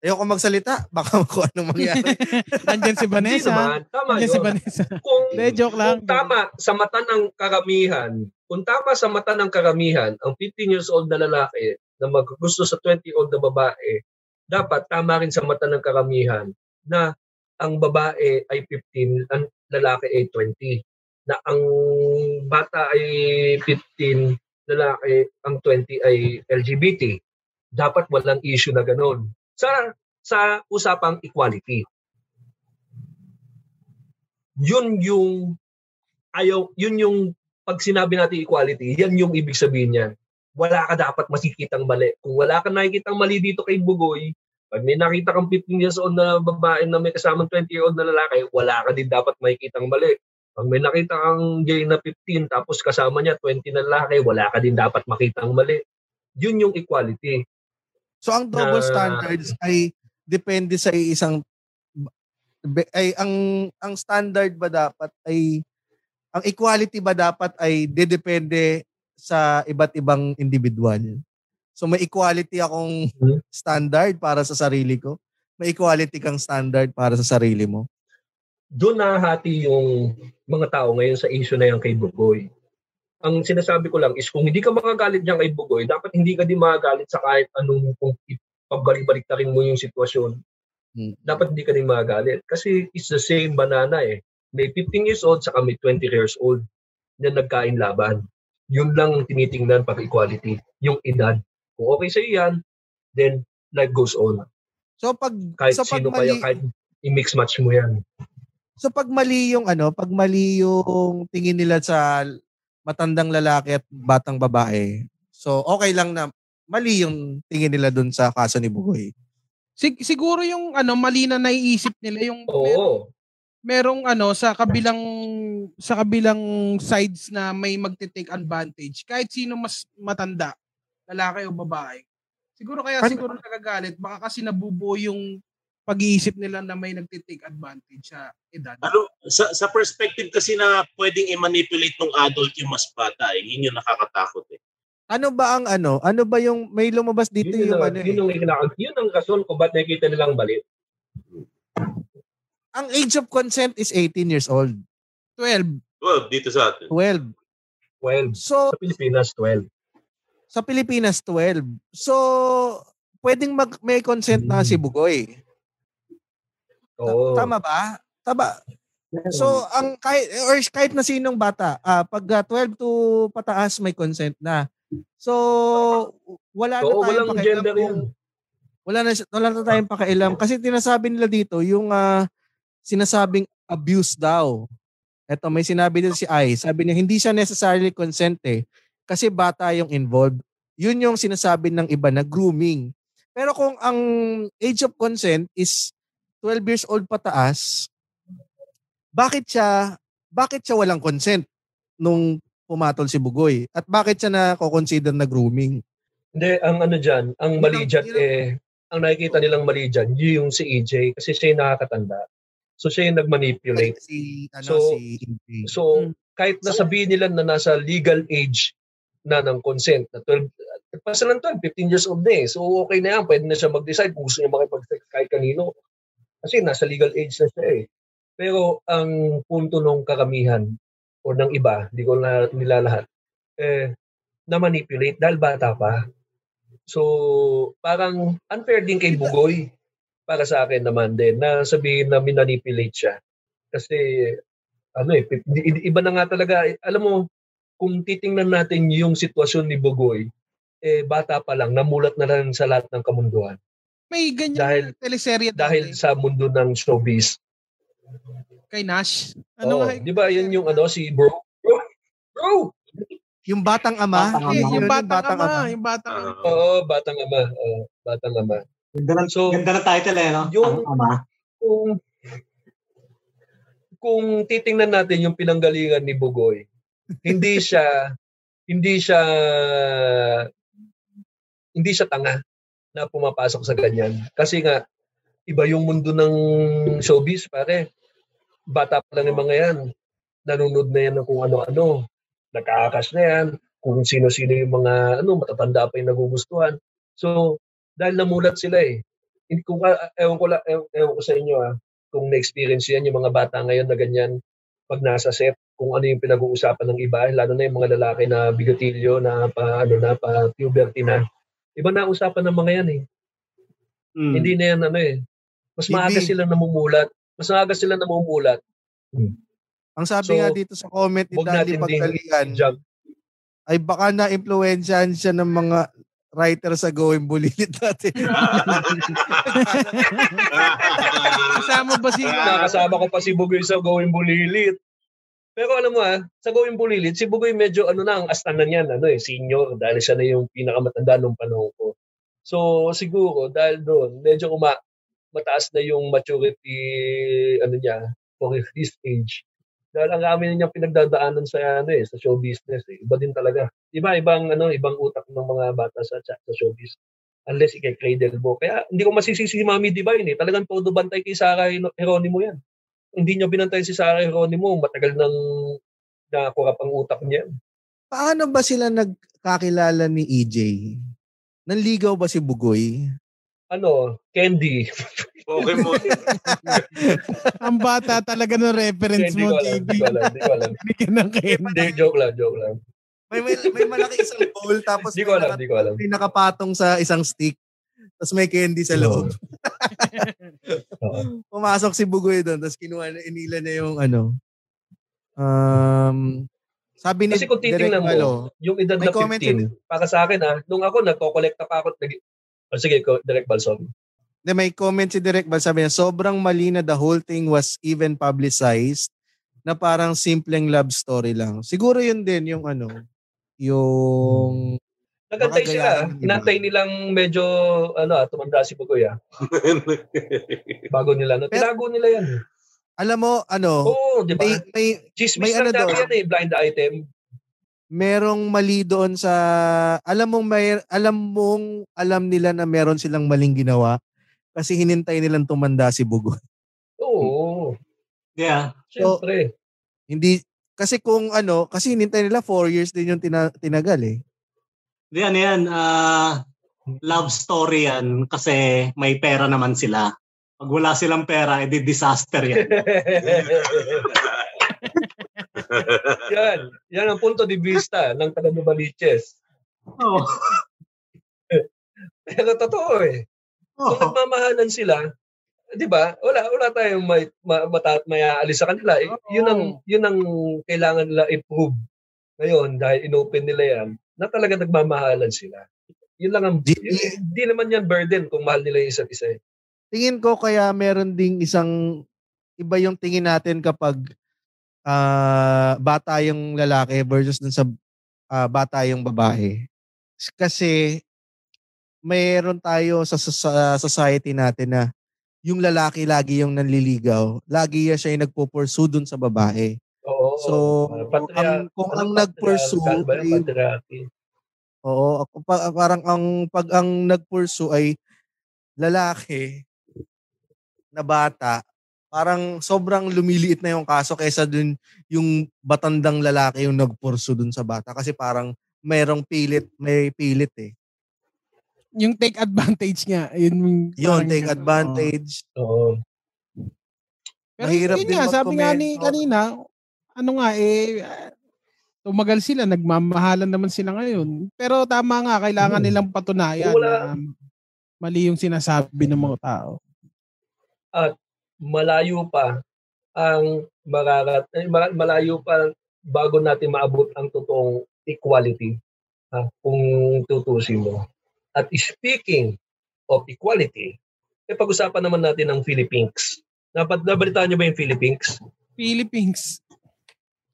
[SPEAKER 3] ayoko magsalita, baka kung anong mangyari.
[SPEAKER 1] Andyan si Vanessa.
[SPEAKER 4] naman, tama
[SPEAKER 1] Andyan si. Vanessa.
[SPEAKER 4] Kung,
[SPEAKER 1] Hindi, joke lang.
[SPEAKER 4] kung tama sa mata ng karamihan, kung tama sa mata ng karamihan, ang 15 years old na lalaki na maggusto sa 20 year old na babae, dapat tama rin sa mata ng karamihan na ang babae ay 15, ang lalaki ay 20. Na ang bata ay 15, lalaki ang 20 ay LGBT. Dapat walang issue na ganun. Sa sa usapang equality. Yun yung ayaw, yun yung pag sinabi natin equality, yan yung ibig sabihin niyan. Wala ka dapat makikitang mali. Kung wala ka nakikitang mali dito kay Bugoy, pag may nakita kang 15 years old na babae na may kasamang 20 year old na lalaki, wala ka din dapat makikitang mali. Pag may nakita kang gay na 15 tapos kasama niya 20 na lalaki, wala ka din dapat makitang mali. Yun yung equality.
[SPEAKER 3] So ang double
[SPEAKER 4] Na-
[SPEAKER 3] standards ay depende sa isang ay ang ang standard ba dapat ay ang equality ba dapat ay dedepende sa iba't ibang individual. So may equality akong
[SPEAKER 4] Hmm.
[SPEAKER 3] standard para sa sarili ko. May equality kang standard para sa sarili mo.
[SPEAKER 4] doon nahati yung mga tao ngayon sa issue na yan kay Bugoy. Ang sinasabi ko lang is kung hindi ka makagalit diyan kay Bugoy, dapat hindi ka din makagalit sa kahit anong kung pabalik-balik na rin mo yung sitwasyon.
[SPEAKER 3] Hmm.
[SPEAKER 4] Dapat hindi ka din makagalit. Kasi it's the same banana eh. May 15 years old saka may 20 years old na nagkain laban. Yun lang ang tinitingnan pag equality. Yung edad. Kung okay sa'yo yan, then life goes on.
[SPEAKER 3] So pag
[SPEAKER 4] Kahit
[SPEAKER 3] so pag
[SPEAKER 4] sino
[SPEAKER 3] mali,
[SPEAKER 4] kaya, kahit i-mix match mo yan.
[SPEAKER 3] so pag mali yung ano, pag mali yung tingin nila sa matandang lalaki at batang babae. So okay lang na mali yung tingin nila dun sa kaso ni Bugoy.
[SPEAKER 1] Sig- siguro yung ano mali na naiisip nila yung merong,
[SPEAKER 4] Oo.
[SPEAKER 1] merong ano sa kabilang sa kabilang sides na may magte-take advantage kahit sino mas matanda, lalaki o babae. Siguro kaya siguro nagagalit baka kasi nabubuo yung pag-iisip nila na may nagte-take advantage sa edad.
[SPEAKER 5] Ano, sa, sa perspective kasi na pwedeng i-manipulate ng adult yung mas bata eh. Yun yung nakakatakot eh.
[SPEAKER 3] Ano ba ang ano? Ano ba yung may lumabas dito
[SPEAKER 4] yun,
[SPEAKER 3] yung
[SPEAKER 4] ang,
[SPEAKER 3] ano eh.
[SPEAKER 4] yun, ang, kinaka- yun ang rason kung ba't nakikita nilang mali.
[SPEAKER 3] Ang age of consent is 18 years old.
[SPEAKER 1] 12.
[SPEAKER 5] Well, dito sa atin.
[SPEAKER 3] 12.
[SPEAKER 4] 12.
[SPEAKER 3] So
[SPEAKER 4] Sa Pilipinas, 12.
[SPEAKER 3] sa Pilipinas 12. So pwedeng mag may consent na si Bugoy.
[SPEAKER 4] Oo.
[SPEAKER 3] Tama ba? Tama. So ang kahit or kahit na sinong bata, ah pag ah, 12 to pataas may consent na. So wala na
[SPEAKER 4] Oo,
[SPEAKER 3] tayong
[SPEAKER 4] walang
[SPEAKER 3] pakialam
[SPEAKER 4] gender
[SPEAKER 3] kung-
[SPEAKER 4] yan.
[SPEAKER 3] wala na wala na tayong pakialam kasi tinasabi nila dito yung ah, sinasabing abuse daw. Eto may sinabi din si Ai, sabi niya hindi siya necessarily consent eh kasi bata yung involved. Yun yung sinasabi ng iba na grooming. Pero kung ang age of consent is 12 years old pataas, bakit siya bakit siya walang consent nung pumatol si Bugoy? At bakit siya na consider na grooming?
[SPEAKER 4] Hindi, ang ano dyan, ang mali dyan eh, ang nakikita nilang mali dyan, yung si EJ, kasi siya yung nakakatanda. So siya yung nag-manipulate.
[SPEAKER 3] Si ano
[SPEAKER 4] So-
[SPEAKER 3] si Ingrid.
[SPEAKER 4] So,
[SPEAKER 1] Hmm.
[SPEAKER 4] kahit nasabihin nila na nasa legal age na ng consent, na 12, pasa ng 12, 15 years old na eh. So, okay na yan. Pwede na siya mag-decide kung gusto niya makipag-sex kahit kanino. Kasi nasa legal age na siya eh. Pero ang punto ng karamihan o ng iba, hindi ko na nilalahat, eh, na-manipulate dahil bata pa. So, parang unfair din kay Bugoy para sa akin naman din na sabihin na minanipulate siya. Kasi ano eh, iba na nga talaga. eh, Alam mo, kung titingnan natin yung sitwasyon ni Bugoy, eh bata pa lang, namulat na lang sa lahat ng kamunduhan.
[SPEAKER 1] May ganyan
[SPEAKER 4] Dahil
[SPEAKER 1] teleserye
[SPEAKER 4] dahil
[SPEAKER 1] dati
[SPEAKER 4] sa mundo ng showbiz.
[SPEAKER 1] kay Nash. Ano
[SPEAKER 4] Oo,
[SPEAKER 1] nga?
[SPEAKER 4] di ba yan yung ano si bro? Bro! Bro!
[SPEAKER 3] Yung batang ama.
[SPEAKER 2] Batang
[SPEAKER 1] Eh,
[SPEAKER 2] ama.
[SPEAKER 1] yung batang, ama, yung batang ama.
[SPEAKER 4] Oo, batang ama. Oo, batang ama.
[SPEAKER 2] Ganda ng,
[SPEAKER 4] So,
[SPEAKER 2] ganda ng title eh, no?
[SPEAKER 4] yung-
[SPEAKER 2] Ang ama.
[SPEAKER 4] Kung kung titingnan natin yung pinanggalingan ni Bugoy, hindi siya hindi siya hindi siya tanga na pumapasok sa ganyan. Kasi nga iba yung mundo ng showbiz, pare. Bata pa lang yung mga yan. Nanonood na yan ng kung ano-ano. Nakakakas na yan. Kung sino-sino yung mga ano, matatanda pa yung nagugustuhan. So, dahil namulat sila eh. Hindi ko, ewan ko, la- ewan, ewan ko sa inyo ah, kung na-experience yan, yung mga bata ngayon na ganyan, pag nasa set, kung ano yung pinag-uusapan ng iba, lalo na yung mga lalaki na bigotilyo, na pa, ano na, pa puberty na. Iba na usapan ng mga yan eh.
[SPEAKER 5] Mm.
[SPEAKER 4] Hindi na yan ano eh. Mas maaga
[SPEAKER 3] Hindi.
[SPEAKER 4] sila namumulat. Mas maaga sila namumulat.
[SPEAKER 3] Ang sabi
[SPEAKER 4] So,
[SPEAKER 3] nga dito sa comment ni Pagdalian,
[SPEAKER 4] jump.
[SPEAKER 3] ay baka na-influensyahan siya ng mga writer sa Going Bulilit natin.
[SPEAKER 1] Kasama ba si...
[SPEAKER 4] Nakasama ko pa si Bugoy sa Going Bulilit. Pero alam mo ah, sa Going Bulilit, si Bugoy medyo ano na, ang astanan niyan, ano eh, senior, dahil siya na yung pinakamatanda nung panahon ko. So siguro, dahil doon, medyo uma, mataas na yung maturity, ano niya, for his age. Dahil ang amin niya pinagdadaanan sa ano eh, sa show business eh. Iba din talaga. Iba ibang ano, ibang utak ng mga bata sa sa, sa showbiz. Unless ikay cradle mo. Kaya hindi ko masisisi si Mami Divine eh. Talagang todo bantay kay Sarah Geronimo yan. Hindi niya binantay si Sarah Geronimo. Matagal nang nakakurap ang utak niya.
[SPEAKER 3] Paano ba sila nagkakilala ni EJ? Nanligaw ba si Bugoy?
[SPEAKER 4] Ano, Candy.
[SPEAKER 5] Pokemon.
[SPEAKER 1] Ang bata talaga ng reference
[SPEAKER 4] Hindi
[SPEAKER 1] mo,
[SPEAKER 4] ko alam,
[SPEAKER 1] JB.
[SPEAKER 4] hindi ko alam, hindi ko alam.
[SPEAKER 1] Ng candy.
[SPEAKER 4] Hindi, joke lang, joke lang.
[SPEAKER 3] May, may, may malaki isang bowl tapos may,
[SPEAKER 4] ko alam,
[SPEAKER 3] naka-
[SPEAKER 4] hindi ko alam.
[SPEAKER 3] may nakapatong sa isang stick. Tapos may candy sa loob.
[SPEAKER 4] Oo.
[SPEAKER 3] Pumasok si Bugoy doon tapos kinuha na inila niya yung ano. Um, sabi ni
[SPEAKER 4] Kasi kung titingnan mo,
[SPEAKER 3] Malo,
[SPEAKER 4] yung edad na
[SPEAKER 3] comment
[SPEAKER 4] 15, para sa akin ah, nung ako nagko-collecta pa ako, nag- oh, sige, ko, direct Balson.
[SPEAKER 3] Then may comment si Direk Bal, sabi niya, sobrang mali na the whole thing was even publicized na parang simpleng love story lang. Siguro yun din yung ano, yung
[SPEAKER 4] Nagantay sila. Inantay nilang medyo, ano ah, tumanda si Bugoy ah. Bago nila, no? Tinago nila yan.
[SPEAKER 3] alam mo, ano,
[SPEAKER 4] Oo, di ba?
[SPEAKER 3] may, may,
[SPEAKER 4] Chismis
[SPEAKER 3] may ano doon.
[SPEAKER 4] yan eh, blind item.
[SPEAKER 3] merong mali doon sa, alam mong may, alam mong, alam nila na meron silang maling ginawa kasi hinintay nilang tumanda si Bugoy.
[SPEAKER 4] Oo,
[SPEAKER 2] Yeah.
[SPEAKER 4] syempre.
[SPEAKER 3] Hindi, kasi kung ano, kasi hinintay nila 4 years din yung tina, tinagal eh.
[SPEAKER 2] Di ano yan, ah, love story yan kasi may pera naman sila. Pag wala silang pera, edi disaster yan.
[SPEAKER 4] yan, yan ang punto de vista ng taga Novaliches.
[SPEAKER 2] Oo.
[SPEAKER 4] Pero totoo eh. Kung
[SPEAKER 2] Oo.
[SPEAKER 4] nagmamahalan sila, 'di ba? Wala wala tayong may ma, mata, may aalis sa kanila.
[SPEAKER 1] Oo.
[SPEAKER 4] Yun ang yun ang kailangan nila i-prove. Ngayon, dahil inopen nila yan, na talaga nagmamahalan sila. Yun lang ang
[SPEAKER 3] Di-
[SPEAKER 4] yun- hindi naman yan burden kung mahal nila yung isa't isa. eh.
[SPEAKER 3] Tingin ko kaya meron ding isang iba yung tingin natin kapag ah, bata yung lalaki versus dun sa ah, bata yung babae. Kasi mayroon tayo sa, sa- society natin na yung lalaki lagi yung nanliligaw. Lagi siya yung nagpo-pursue dun sa babae.
[SPEAKER 4] Oo.
[SPEAKER 3] So, kung ang, kung ang nag-pursue,
[SPEAKER 4] ba
[SPEAKER 3] ay, oo, ako pa, parang ang, pag ang nag-pursue ay lalaki na bata, parang sobrang lumiliit na yung kaso kaysa dun yung batandang lalaki yung nag-pursue dun sa bata. Kasi parang merong pilit, may pilit eh.
[SPEAKER 1] Yung take advantage nga. Yun, yung,
[SPEAKER 3] Yun, take
[SPEAKER 1] yun.
[SPEAKER 3] advantage.
[SPEAKER 4] Oo.
[SPEAKER 1] Pero
[SPEAKER 3] Mahirap
[SPEAKER 1] yun
[SPEAKER 3] din
[SPEAKER 1] nga, sabi nga
[SPEAKER 3] mag-comment.
[SPEAKER 1] ni kanina, ano nga eh, tumagal sila, nagmamahalan naman sila ngayon. Pero tama nga, kailangan
[SPEAKER 4] Hmm.
[SPEAKER 1] nilang patunayan
[SPEAKER 4] Wala.
[SPEAKER 1] na mali yung sinasabi ng mga tao.
[SPEAKER 4] malayo pa ang mararat eh, ma- malayo pa bago natin maabot ang totoong equality ha, kung tutusin mo. At speaking of equality, eh pag-usapan naman natin ang Philippines. Dapat nabalitaan niyo ba yung Philippines?
[SPEAKER 1] Philippines.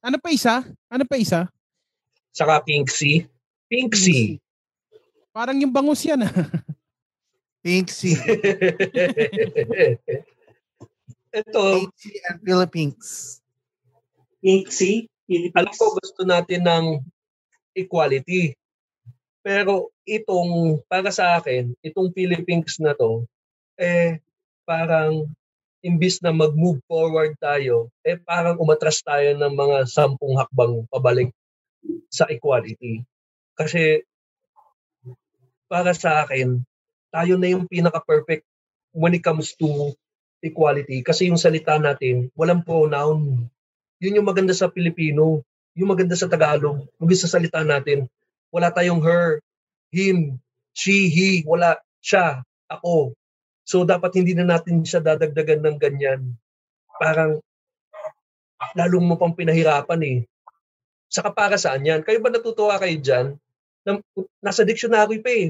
[SPEAKER 1] Ano pa isa? Ano pa isa?
[SPEAKER 4] Saka Pinksy. Pinksy.
[SPEAKER 1] Parang yung bangus yan ah.
[SPEAKER 3] Pinksy.
[SPEAKER 4] Ito,
[SPEAKER 3] Pinksy and Philippines.
[SPEAKER 2] Pinksy,
[SPEAKER 4] alam ko gusto natin ng equality. Pero itong, para sa akin, itong Philippines na to, eh, parang imbis na mag-move forward tayo, eh parang umatras tayo ng mga sampung hakbang pabalik sa equality. Kasi para sa akin, tayo na yung pinaka-perfect when it comes to equality. Kasi yung salita natin, walang pronoun. Yun yung maganda sa Pilipino. Yung maganda sa Tagalog. Yung sa salita natin, wala tayong her, him, she, he, wala siya, ako. So dapat hindi na natin siya dadagdagan ng ganyan. Parang lalong mo pang pinahirapan eh. Saka para saan yan? Kayo ba natutuwa kayo dyan? Na, nasa dictionary pa eh.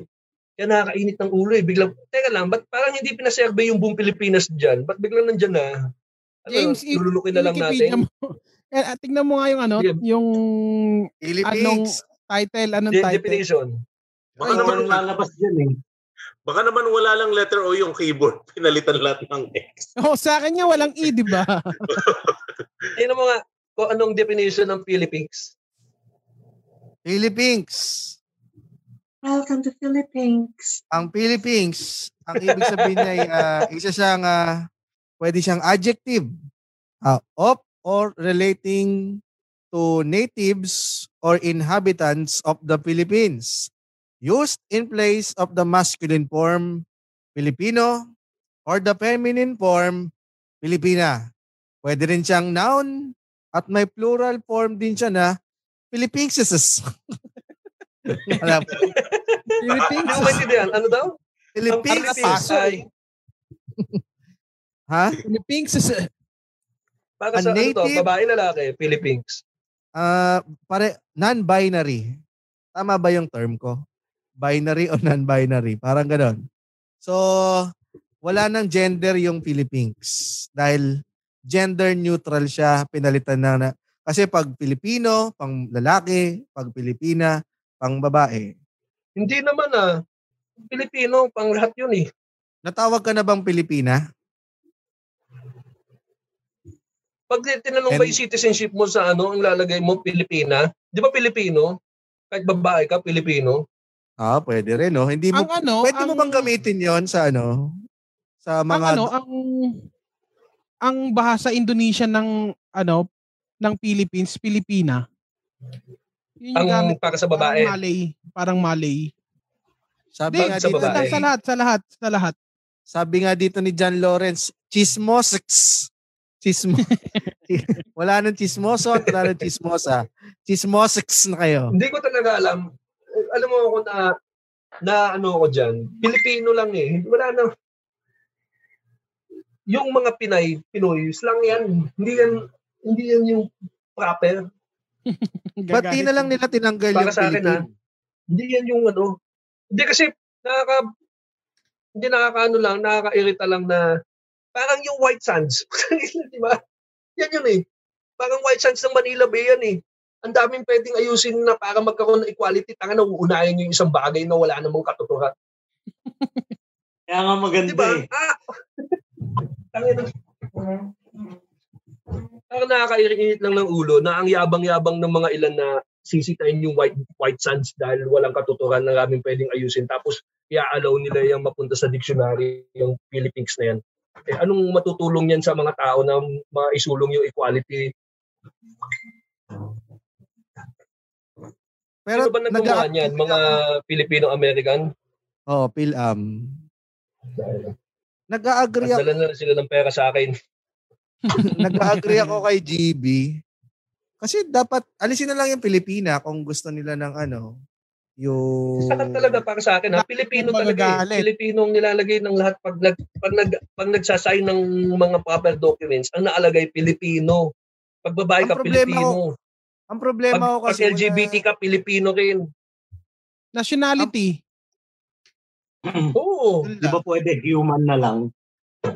[SPEAKER 4] Kaya nakakainit ng ulo eh. Biglang, teka lang, ba't parang hindi pinaserve yung buong Pilipinas dyan? Ba't biglang nandyan na? Ano,
[SPEAKER 1] James,
[SPEAKER 4] lululukin na lang natin.
[SPEAKER 1] Mo. Eh, ah, tingnan mo nga yung ano,
[SPEAKER 4] Sige.
[SPEAKER 1] yung
[SPEAKER 3] Philippines.
[SPEAKER 1] title, anong
[SPEAKER 4] De-
[SPEAKER 1] title?
[SPEAKER 4] definition.
[SPEAKER 5] Baka
[SPEAKER 2] Ano
[SPEAKER 5] naman,
[SPEAKER 2] naman lalabas dyan eh.
[SPEAKER 5] Baka naman wala lang letter O yung keyboard. Pinalitan lahat ng X.
[SPEAKER 1] Oh, sa akin nga walang E, di ba?
[SPEAKER 4] Ayun ang mga, kung anong definition ng Philippines.
[SPEAKER 3] Philippines.
[SPEAKER 6] Welcome to Philippines.
[SPEAKER 3] Ang Philippines, ang ibig sabihin niya ay ah, isa siyang ah, pwede siyang adjective ah, of or relating to natives or inhabitants of the Philippines used in place of the masculine form Filipino or the feminine form Filipina. Pwede rin siyang noun at may plural form din siya na Philippines. Wala po.
[SPEAKER 4] Ko maintindihan. Ano daw? Ay,
[SPEAKER 3] Ha?
[SPEAKER 1] Philippines is
[SPEAKER 4] para
[SPEAKER 3] A
[SPEAKER 4] sa ano to,
[SPEAKER 3] native-
[SPEAKER 4] babae, lalaki, Philippines.
[SPEAKER 3] Ah, pare non-binary. Tama ba yung term ko? Binary o non-binary? Parang ganon. So, wala nang gender yung Philippines dahil gender neutral siya, pinalitan na, na kasi pag Pilipino, pang lalaki, pag Pilipina, pang babae.
[SPEAKER 4] Hindi naman ah. Pilipino, pang lahat yun eh.
[SPEAKER 3] Natawag ka na bang Pilipina?
[SPEAKER 4] Pag tinanong ba
[SPEAKER 3] And-
[SPEAKER 4] yung citizenship mo sa ano, ang lalagay mo, Pilipina, di ba Pilipino? Kahit babae ka, Pilipino.
[SPEAKER 3] Ah, pwede rin, no? Hindi mo,
[SPEAKER 1] ang ano,
[SPEAKER 3] pwede
[SPEAKER 1] ang,
[SPEAKER 3] mo bang gamitin yon sa ano? Sa
[SPEAKER 1] ang
[SPEAKER 3] mga
[SPEAKER 1] ano, ang ang bahasa Indonesia ng ano ng Philippines, Pilipina. Yun yung
[SPEAKER 4] Ang
[SPEAKER 1] gamit.
[SPEAKER 4] para sa babae.
[SPEAKER 1] Parang Malay. Parang Malay.
[SPEAKER 3] sabi
[SPEAKER 1] Hindi,
[SPEAKER 3] nga
[SPEAKER 4] sa
[SPEAKER 3] dito,
[SPEAKER 4] babae.
[SPEAKER 1] Sa, lahat, sa lahat, sa lahat.
[SPEAKER 3] Sabi nga dito ni John Lawrence, chismosix. Chismo. wala nang chismoso at wala nang chismosa. Chismosix na kayo.
[SPEAKER 4] Hindi ko talaga alam. Alam mo ako na na ano ako dyan, Pilipino lang eh. Wala na. Yung mga Pinay, Pinoy, lang yan. Hindi yan, hindi yan yung proper.
[SPEAKER 3] Ba't di na lang nila tinanggal
[SPEAKER 4] Para
[SPEAKER 3] yung
[SPEAKER 4] sa akin,
[SPEAKER 3] Philippine?
[SPEAKER 4] Hindi yan yung ano. Hindi kasi nakaka hindi nakakaano lang, nakakairita lang na parang yung White Sands. Di ba? Yan yun eh. Parang White Sands ng Manila Bay yan eh. Ang daming pwedeng ayusin na para magkaroon ng equality. Tanga na uunahin yung isang bagay na wala namang katotohanan.
[SPEAKER 2] Kaya nga maganda
[SPEAKER 4] Di ba?
[SPEAKER 2] eh.
[SPEAKER 4] Ah! Tanga na. Parang nakakainit lang ng ulo na ang yabang-yabang ng mga ilan na sisitain yung white white sands dahil walang katotohanan na raming pwedeng ayusin tapos i-allow nila yung mapunta sa dictionary yung Philippines na yan. Eh, anong matutulong yan sa mga tao na maisulong yung equality?
[SPEAKER 3] Pero
[SPEAKER 4] Sino ba naggumawa niyan? Mga Filipino-American?
[SPEAKER 3] Oh, Phil, um, nag-agree ako,
[SPEAKER 4] na sila ng pera sa akin.
[SPEAKER 3] nag-agree ako kay GB. Kasi dapat, alisin na lang yung Pilipina kung gusto nila ng ano, yung...
[SPEAKER 4] Sakit talaga para sa akin. Ha? Pilipino talaga. Eh. Pilipino ang nilalagay ng lahat pag, nag, pag, nag, pag nagsasign ng mga proper documents, ang naalagay Pilipino. Pag babae
[SPEAKER 3] Ang
[SPEAKER 4] ka,
[SPEAKER 3] problema
[SPEAKER 4] Pilipino.
[SPEAKER 3] Ang
[SPEAKER 4] Pag,
[SPEAKER 3] problema ko
[SPEAKER 4] pag
[SPEAKER 3] kasi...
[SPEAKER 4] LGBT ka, Pilipino rin.
[SPEAKER 1] Nationality.
[SPEAKER 4] Oo. Oo.
[SPEAKER 2] Di ba pwede human na lang?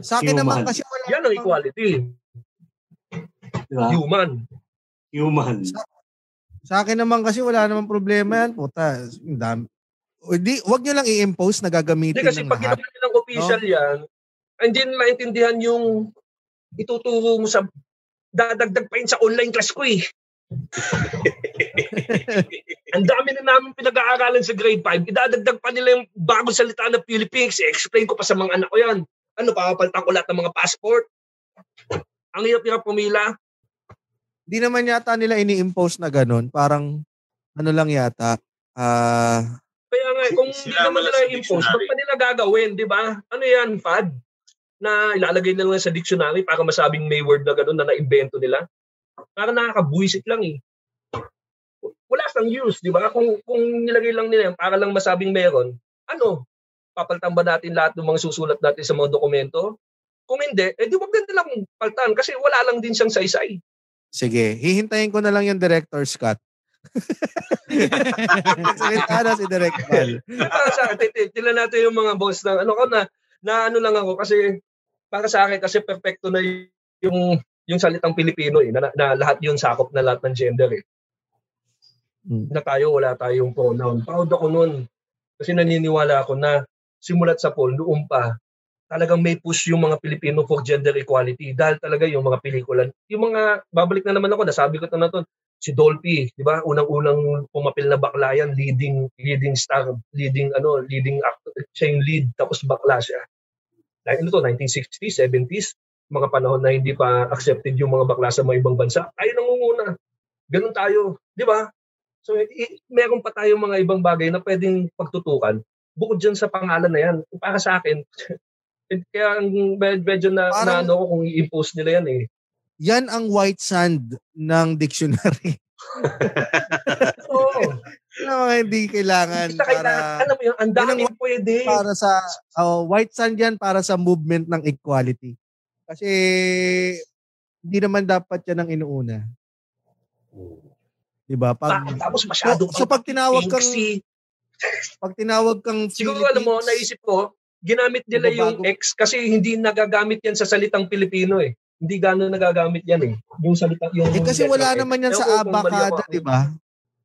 [SPEAKER 3] Sa akin naman
[SPEAKER 2] Human.
[SPEAKER 3] kasi wala
[SPEAKER 4] Yan ang equality.
[SPEAKER 2] Di ba?
[SPEAKER 4] Human.
[SPEAKER 2] Human.
[SPEAKER 3] Sa akin naman kasi wala namang problema yan. Puta, ang dami. O di, wag nyo lang i-impose na gagamitin
[SPEAKER 4] Hindi kasi
[SPEAKER 3] ng
[SPEAKER 4] pag ginawa nilang official yan, hindi nila intindihan yung ituturo mo sa dadagdag pa yun sa online class ko eh. Ang dami na namin pinag-aaralan sa grade 5. Idadagdag pa nila yung bagong salita ng Philippines. I-explain ko pa sa mga anak ko yan. Ano, papapalitan ko lahat ng mga passport. Ang hirap-hirap pumila.
[SPEAKER 3] Di naman yata nila ini-impose na ganun. Parang, ano lang yata, ah,
[SPEAKER 4] Kaya nga, kung hindi naman nila i-impose, ba't pa nila gagawin, di ba? Ano yan, fad? Na ilalagay nila sa dictionary para masabing may word na gano'n na naimbento nila. Para nakakabuisit lang eh. Wala sang use, di ba? Kung, kung nilagay lang nila yan para lang masabing meron, ano? Papalitan ba natin lahat ng mga susulat natin sa mga dokumento? Kung hindi, eh di wag din nilang paltan kasi wala lang din siyang saysay.
[SPEAKER 3] sige, hihintayin ko na lang yung director's cut. Salita na si Direct Val.
[SPEAKER 4] para sa akin, tinan natin yung mga boss na ano ko na na ano lang ako kasi para sa akin kasi perfecto na yung yung salitang Pilipino eh, na, na lahat yun sakop na lahat ng gender eh.
[SPEAKER 3] Hmm.
[SPEAKER 4] Na tayo wala tayong pronoun. Proud ako nun. Kasi naniniwala ako na simulat sa poll noon pa talagang may push yung mga Pilipino for gender equality dahil talaga yung mga pelikula. Yung mga, babalik na naman ako, nasabi ko ito na to, si Dolphy, di ba? Unang-unang pumapil na bakla yan, leading leading star, leading ano, leading actor, siya yung lead tapos bakla siya. Ano to, 1960s, 70s, mga panahon na hindi pa accepted yung mga bakla sa mga ibang bansa. Tayo nangunguna. Ganun tayo, di ba? So, i- meron pa tayong mga ibang bagay na pwedeng pagtutukan. Bukod dyan sa pangalan na yan, para sa akin, kaya ang med- medyo na, na
[SPEAKER 3] Parang-
[SPEAKER 4] ano ko kung i-impose nila yan eh.
[SPEAKER 3] Yan ang white sand ng dictionary.
[SPEAKER 4] Oo.
[SPEAKER 3] Mga hindi kailangan
[SPEAKER 4] Kita kailangan,
[SPEAKER 3] para,
[SPEAKER 4] alam mo yun, ang daming pwede.
[SPEAKER 3] para sa, oh, white sand yan para sa movement ng equality. Kasi, hindi naman dapat yan ang inuuna. Diba?
[SPEAKER 4] Pa-
[SPEAKER 3] Pag,
[SPEAKER 4] tapos masyado
[SPEAKER 3] so, so pag tinawag kang,
[SPEAKER 4] Pinksy.
[SPEAKER 3] pag tinawag kang
[SPEAKER 4] Siguro alam mo, naisip ko, ginamit nila yung. X kasi hindi nagagamit yan sa salitang Pilipino eh. Hindi gano'n nagagamit yan eh. Yung salita, yung
[SPEAKER 3] eh kasi wala
[SPEAKER 4] X.
[SPEAKER 3] naman yan sa abakada, di ba?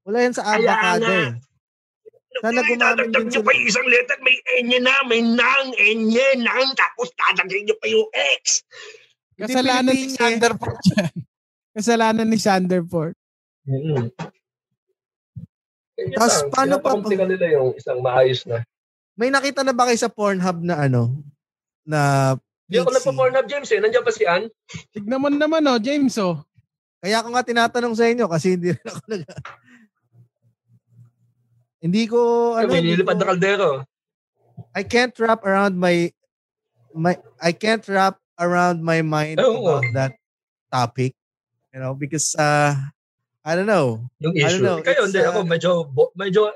[SPEAKER 3] Wala yan sa abakada eh. Sana
[SPEAKER 4] Eh,
[SPEAKER 3] gumamit din
[SPEAKER 4] nyo
[SPEAKER 3] sila.
[SPEAKER 4] pa yung isang letter, may enye na, may nang, enye, nang, tapos dadagdag nyo pa yung X.
[SPEAKER 3] Hindi
[SPEAKER 1] Kasalanan ni. Sanderford yan. Kasalanan ni Sanderford.
[SPEAKER 4] Mm-hmm.
[SPEAKER 3] Tapos paano pa-
[SPEAKER 4] Pinapakomplika nila yung isang maayos na.
[SPEAKER 3] May nakita na ba kayo sa Pornhub na ano? Na
[SPEAKER 4] Di ako nagpa-pornhub, James eh. Nandiyan pa si Ann.
[SPEAKER 1] Tignan mo naman oh, James oh.
[SPEAKER 3] Kaya ako nga tinatanong sa inyo kasi hindi rin ako nag... hindi ko ano, hindi
[SPEAKER 4] nilipad na kaldero.
[SPEAKER 3] I can't wrap around my my I can't wrap around my mind
[SPEAKER 4] Oo.
[SPEAKER 3] about that topic. You know, because uh I don't know.
[SPEAKER 4] Yung
[SPEAKER 3] I don't
[SPEAKER 4] issue.
[SPEAKER 3] know,
[SPEAKER 4] Kayo, hindi.
[SPEAKER 3] uh,
[SPEAKER 4] ako medyo, medyo,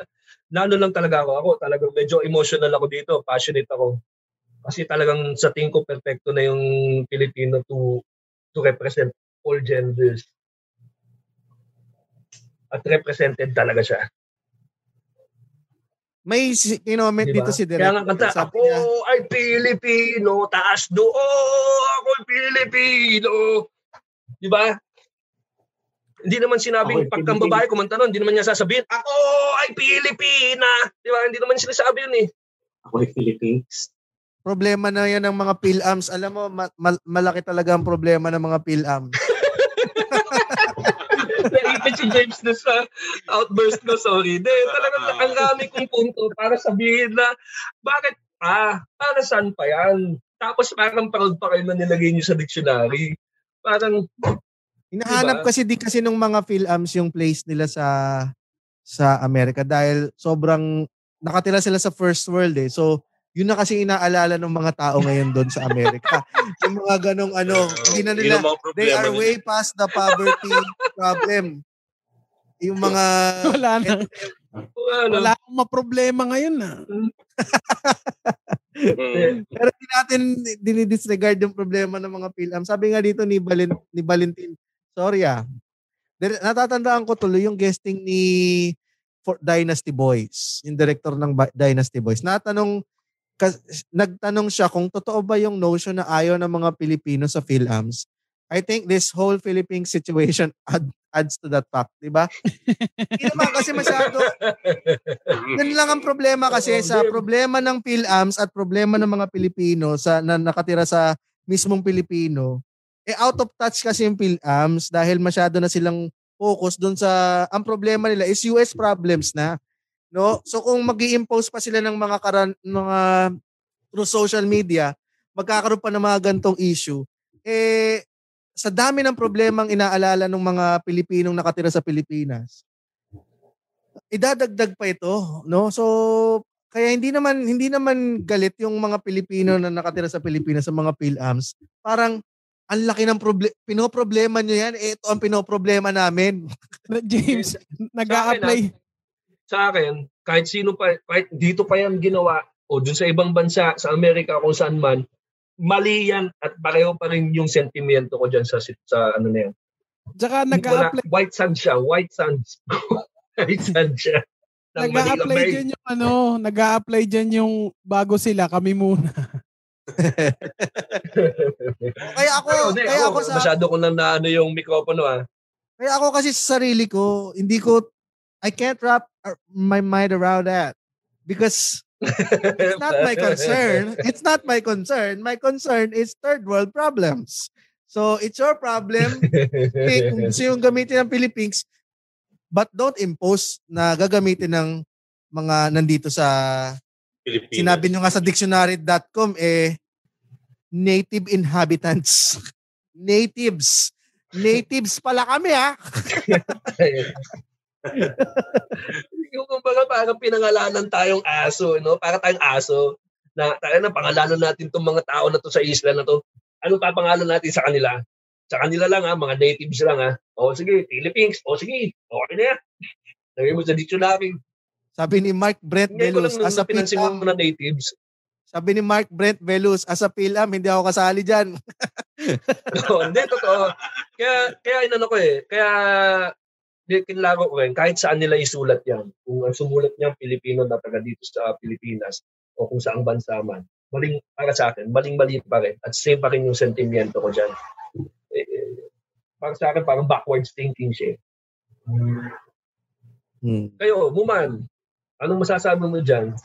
[SPEAKER 4] nano lang talaga ako. Ako talagang medyo emotional ako dito. Passionate ako. Kasi talagang sa tingin ko, perfecto na yung Pilipino to to represent all genders. At represented talaga siya.
[SPEAKER 3] May si- kinoment
[SPEAKER 4] Di ba?
[SPEAKER 3] dito si Direk.
[SPEAKER 4] Kaya nga kanta,
[SPEAKER 3] Sabi
[SPEAKER 4] ako
[SPEAKER 3] niya,
[SPEAKER 4] ay Pilipino, taas do, ako ay Pilipino. Di ba? Hindi naman sinabing
[SPEAKER 2] Ako ay
[SPEAKER 4] pagkang
[SPEAKER 2] Pilipino.
[SPEAKER 4] babae kumanta nun, hindi naman niya sasabihin, ako ay Pilipina. Di ba? Hindi naman sinasabi yun eh.
[SPEAKER 2] Ako ay Philippines.
[SPEAKER 3] problema na yan ng mga PhilAms. Alam mo, ma- mal- malaki talaga ang problema ng mga PhilAms.
[SPEAKER 4] Naipit si James na sa outburst ko, sorry. Hindi, talagang ang dami kong punto para sabihin na, bakit pa? Para saan pa yan? Tapos parang proud pa kayo na nilagay niyo sa dictionary. Parang,
[SPEAKER 3] Hinahanap
[SPEAKER 4] Diba?
[SPEAKER 3] kasi di kasi nung mga PhilAms yung place nila sa sa Amerika dahil sobrang nakatira sila sa first world eh. So, yun na kasi inaalala ng mga tao ngayon doon sa Amerika. yung mga ganong ano, hindi na nila, they are way past the poverty problem. Yung mga,
[SPEAKER 1] Wala na.
[SPEAKER 4] ano,
[SPEAKER 1] Wala akong maproblema ngayon ah.
[SPEAKER 5] Mm.
[SPEAKER 3] pero di natin dinidisregard yung problema ng mga PhilAm. Sabi nga dito ni, Valent, ni Valentin, sorry ah, natatandaan ko tuloy yung guesting ni for Dynasty Boys, yung director ng Dynasty Boys. Natanong kas, nagtanong siya kung totoo ba yung notion na ayaw ng mga Pilipino sa PhilAms. I think this whole Philippine situation add, adds to that fact, di ba? Hindi naman kasi masyado. Yan lang ang problema kasi sa problema ng PhilAms at problema ng mga Pilipino sa na nakatira sa mismong Pilipino. Eh out of touch kasi yung PhilAms dahil masyado na silang focus doon sa ang problema nila is US problems na. No? So kung magi-impose pa sila ng mga karan, mga through social media, magkakaroon pa ng mga gantong issue, eh sa dami ng problemang inaalala ng mga Pilipinong nakatira sa Pilipinas, idadagdag pa ito, no? So kaya hindi naman hindi naman galit yung mga Pilipino na nakatira sa Pilipinas sa mga PhilAms. Parang ang laki ng problem pinoproblema nyo yan, eh, ito ang pinoproblema namin.
[SPEAKER 1] James, nag-a-apply.
[SPEAKER 4] Sa akin, kahit sino pa, kahit dito pa yan ginawa, o dun sa ibang bansa, sa Amerika, kung saan man, mali yan at pareho pa rin yung sentimento ko dyan sa, sa ano na yan.
[SPEAKER 1] Tsaka nag-a-apply.
[SPEAKER 4] White sand siya, white sand. white sand siya.
[SPEAKER 1] Nag-a-apply dyan yung ano, nag-a-apply dyan yung bago sila, kami muna.
[SPEAKER 3] kaya ako,
[SPEAKER 4] Pero,
[SPEAKER 3] kaya
[SPEAKER 4] ako,
[SPEAKER 3] ako sa
[SPEAKER 4] masyado ko nang naano yung mikropono ah.
[SPEAKER 3] Kaya ako kasi sa sarili ko, hindi ko I can't wrap my mind around that because it's not my concern. It's not my concern. My concern is third world problems. So it's your problem kung gusto yung gamitin ng Philippines but don't impose na gagamitin ng mga nandito sa
[SPEAKER 5] Pilipinas.
[SPEAKER 3] Sinabi nyo nga sa dictionary.com eh native inhabitants. Natives. Natives pala kami ha.
[SPEAKER 4] yung kumbaga parang pinangalanan tayong aso, no? Para tayong aso na tayo na pangalanan natin tong mga tao na to sa isla na to. Ano papangalan natin sa kanila? Sa kanila lang ha, mga natives lang ha. O sige, Philippines. O sige, okay na yan. Lagay mo sa dictionary.
[SPEAKER 3] Sabi ni Mark Brent
[SPEAKER 4] nung
[SPEAKER 3] as a PhilAm,
[SPEAKER 4] na natives.
[SPEAKER 3] sabi ni Mark Brent Velus, as a PhilAm, hindi ako kasali dyan.
[SPEAKER 4] Oo, hindi, totoo. Kaya, kaya inano ko eh. Kaya, kinlaro ko rin, kahit saan nila isulat yan, kung ang sumulat niya Pilipino na taga dito sa Pilipinas, o kung saang bansa man, maling, para sa akin, maling-mali pa rin. At same pa rin yung sentimiento ko dyan. Eh, eh, para sa akin, parang backwards thinking siya.
[SPEAKER 3] Hmm.
[SPEAKER 4] Kayo, Muman, anong masasabi mo dyan?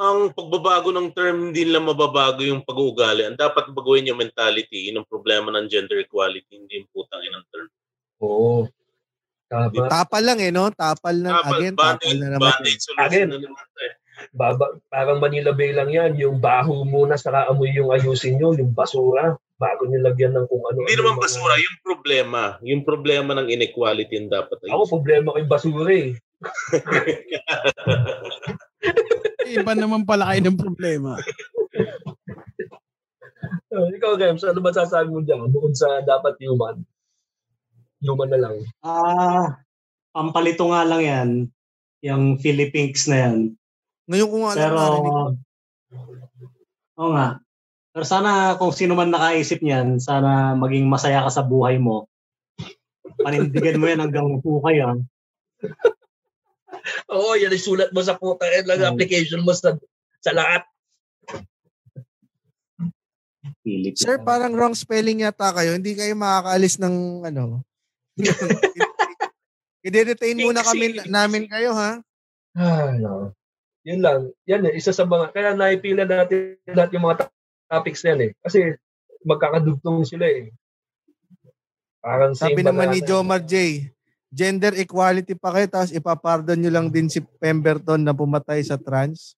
[SPEAKER 5] Ang pagbabago ng term hindi lang mababago yung pag-uugali. Ang dapat baguhin yung mentality. Yun ang problema ng gender equality. Hindi yung putang inang term.
[SPEAKER 4] Oo. Tama.
[SPEAKER 3] Tapal lang eh, no? Tapal na,
[SPEAKER 5] Dapat
[SPEAKER 3] again, tapal
[SPEAKER 5] band-aid,
[SPEAKER 3] na naman.
[SPEAKER 5] band-aid solution
[SPEAKER 4] Again.
[SPEAKER 5] na naman. eh.
[SPEAKER 4] Baba, parang Manila Bay lang yan. Yung baho muna, saka amoy yung ayusin nyo, yung basura. Bago nyo lagyan ng kung ano.
[SPEAKER 5] Hindi naman basura, yung problema. Yung problema ng inequality yung dapat
[SPEAKER 4] Ako, problema ko yung basura eh.
[SPEAKER 1] Iba naman pala kayo ng problema.
[SPEAKER 4] Uh, ikaw, Rems, ano ba sasabi mo dyan? Bukod sa dapat human. Human na lang.
[SPEAKER 2] Ah, ang palito nga lang yan, yung Philippines na yan.
[SPEAKER 3] Ngayon ko nga alam
[SPEAKER 2] Pero,
[SPEAKER 3] narinig ko.
[SPEAKER 2] oo nga. Pero sana kung sino man nakaisip niyan, sana maging masaya ka sa buhay mo. Panindigan mo yan hanggang hukay ah.
[SPEAKER 4] Oo, yan ay sulat mo sa puta and lang
[SPEAKER 2] Hmm.
[SPEAKER 4] application mo sa sa lahat.
[SPEAKER 3] Sir, parang wrong spelling yata kayo. Hindi kayo makakaalis ng ano. I-detain muna kami namin kayo ha.
[SPEAKER 4] Ah, no. Yun lang. Yan eh, isa sa mga, kaya naipila natin lahat yung mga to- topics na yan eh. Kasi magkakadugtong sila eh. Parang
[SPEAKER 3] Sabi naman ni. Jomar J, gender equality pa kayo tapos ipapardon nyo lang din si Pemberton na pumatay sa trans.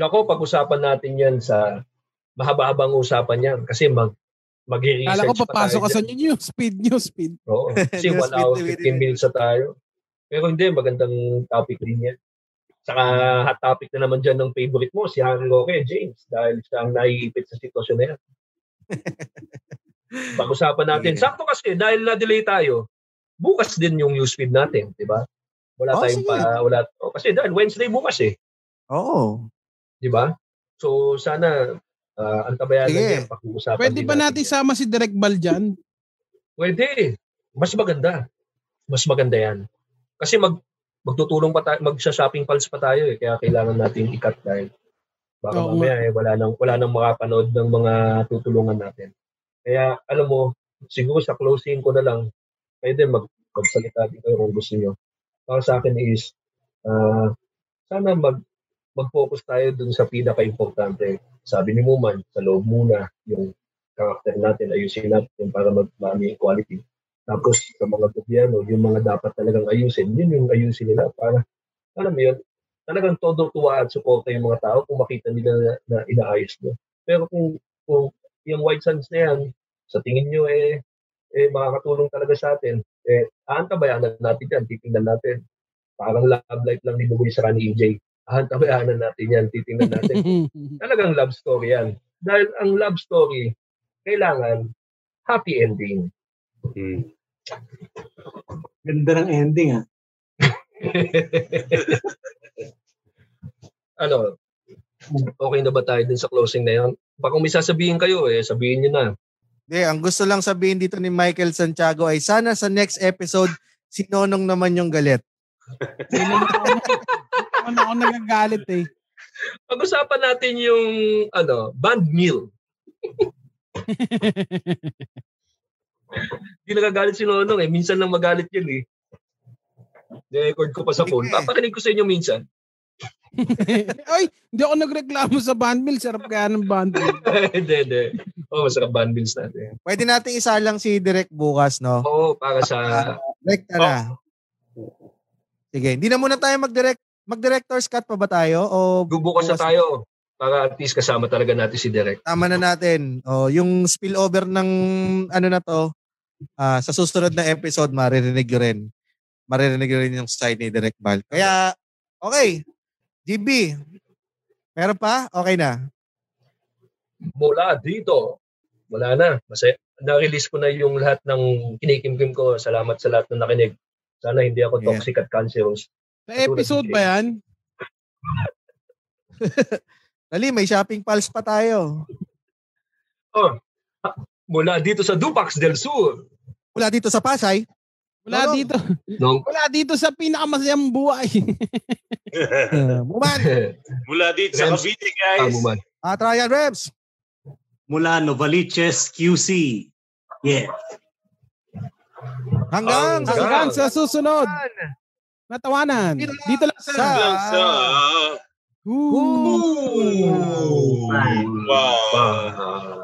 [SPEAKER 4] Ako, pag-usapan natin yan sa mahaba-habang usapan yan. Kasi mag mag-research
[SPEAKER 1] Kala ko
[SPEAKER 4] pa
[SPEAKER 1] papasok
[SPEAKER 4] tayo
[SPEAKER 1] ka sa
[SPEAKER 4] dyan.
[SPEAKER 1] news feed, news feed.
[SPEAKER 4] Oo. Kasi
[SPEAKER 3] News
[SPEAKER 4] 1 hour
[SPEAKER 3] feed,
[SPEAKER 4] 15 minutes na tayo. Pero hindi, magandang topic din yan. Saka hot topic na naman dyan ng favorite mo, si Harry Roque, James, dahil siya ang naiipit sa sitwasyon na yan. Pag-usapan natin.
[SPEAKER 3] Sige.
[SPEAKER 4] Sakto kasi, dahil na-delay tayo, bukas din yung newsfeed natin, di ba? Wala
[SPEAKER 3] Oh,
[SPEAKER 4] tayong
[SPEAKER 3] sige.
[SPEAKER 4] pa, wala, oh, kasi dahil Wednesday bukas eh,
[SPEAKER 3] Oo.
[SPEAKER 4] di ba? So sana, uh, ang tabayanan
[SPEAKER 3] Sige.
[SPEAKER 4] niya, pag-uusapan
[SPEAKER 1] Pwede ba natin sama si Direk Bal dyan?
[SPEAKER 4] Pwede. Mas maganda. Mas maganda yan. Kasi mag magtutulong pa tayo, magsha-shopping pulse pa tayo eh. Kaya kailangan nating i-cut dahil baka
[SPEAKER 1] Oo
[SPEAKER 4] mamaya eh, wala nang, wala nang makapanood ng mga tutulungan natin. Kaya alam mo, siguro sa closing ko na lang, kayo din mag, magsalita dito kung gusto nyo. Para sa akin is, ah, sana mag, mag-focus tayo dun sa pinaka-importante. Sabi ni Muman, sa loob muna, yung karakter natin, ayusin natin para mag-mami equality. Tapos sa mga gobyerno, yung mga dapat talagang ayusin, yun yung ayusin nila para, alam mo yun, talagang todo tuwa at suporta yung mga tao kung makita nila na, na inaayos nyo. Pero kung, kung yung White Sands na yan, sa tingin nyo eh, eh makakatulong talaga sa atin, eh, aantabayanan natin yan, titingnan natin. Parang love life lang ni Bugoy sa ni EJ. Aantabayanan natin yan, titingnan natin. talagang love story yan. Dahil ang love story, kailangan happy ending.
[SPEAKER 5] Hmm.
[SPEAKER 2] Ganda ng ending ah.
[SPEAKER 4] ano, okay na ba tayo din sa closing na yan? Baka kung may sasabihin kayo, eh, sabihin nyo na.
[SPEAKER 3] Hindi, ang gusto lang sabihin dito ni Michael Santiago ay sana sa next episode, si Nonong naman yung galit.
[SPEAKER 1] Hindi naman ako, nagagalit eh.
[SPEAKER 4] Pag-usapan natin yung ano, band meal. Hindi nagagalit si Nonong eh. Minsan lang magalit yun eh. Record ko pa sa phone. Papakinig ko sa inyo minsan.
[SPEAKER 1] Ay, hindi ako nagreklamo sa bundle. Sarap kaya ng bundle.
[SPEAKER 4] Hindi, hindi. Oo, oh, masarap band meals natin.
[SPEAKER 3] Pwede natin isa lang si Direk bukas, no?
[SPEAKER 4] Oo, para sa...
[SPEAKER 3] Direct na. Sige, hindi na muna tayo mag-direct. Mag-director's cut pa ba tayo? O
[SPEAKER 4] Bubukas na tayo. Para at least kasama talaga natin si Derek.
[SPEAKER 3] tama na natin. O, yung spillover ng ano na to, ah, sa susunod na episode, maririnig nyo rin. Maririnig nyo rin yung side ni Direct Val. Kaya, okay. GB, meron pa? Okay na.
[SPEAKER 4] mula dito, wala na. Masaya. Na-release ko na yung lahat ng kinikimkim ko. Salamat sa lahat ng nakinig. Sana hindi ako
[SPEAKER 3] Yeah.
[SPEAKER 4] toxic at cancerous.
[SPEAKER 1] Sa episode ba yan?
[SPEAKER 3] Dali, may shopping pulse pa tayo.
[SPEAKER 4] Oh, mula dito sa Dupax del Sur.
[SPEAKER 3] Mula dito sa Pasay.
[SPEAKER 1] Wala
[SPEAKER 3] Nonong.
[SPEAKER 1] dito.
[SPEAKER 4] Nung,
[SPEAKER 1] Wala dito sa pinakamasayang buhay.
[SPEAKER 3] Uh, Muman,
[SPEAKER 5] Mula dito sa. Cavite, guys.
[SPEAKER 4] Man.
[SPEAKER 3] uh, Trial Reps.
[SPEAKER 2] Mula Novaliches QC. Yeah.
[SPEAKER 3] Hanggang,
[SPEAKER 4] Hanggang.
[SPEAKER 1] Hanggang sa susunod. Natawanan.
[SPEAKER 3] Dito lang
[SPEAKER 1] Dito lang sa...
[SPEAKER 5] Hanggang sa...
[SPEAKER 1] Ooh.
[SPEAKER 5] Wow.
[SPEAKER 4] Ah,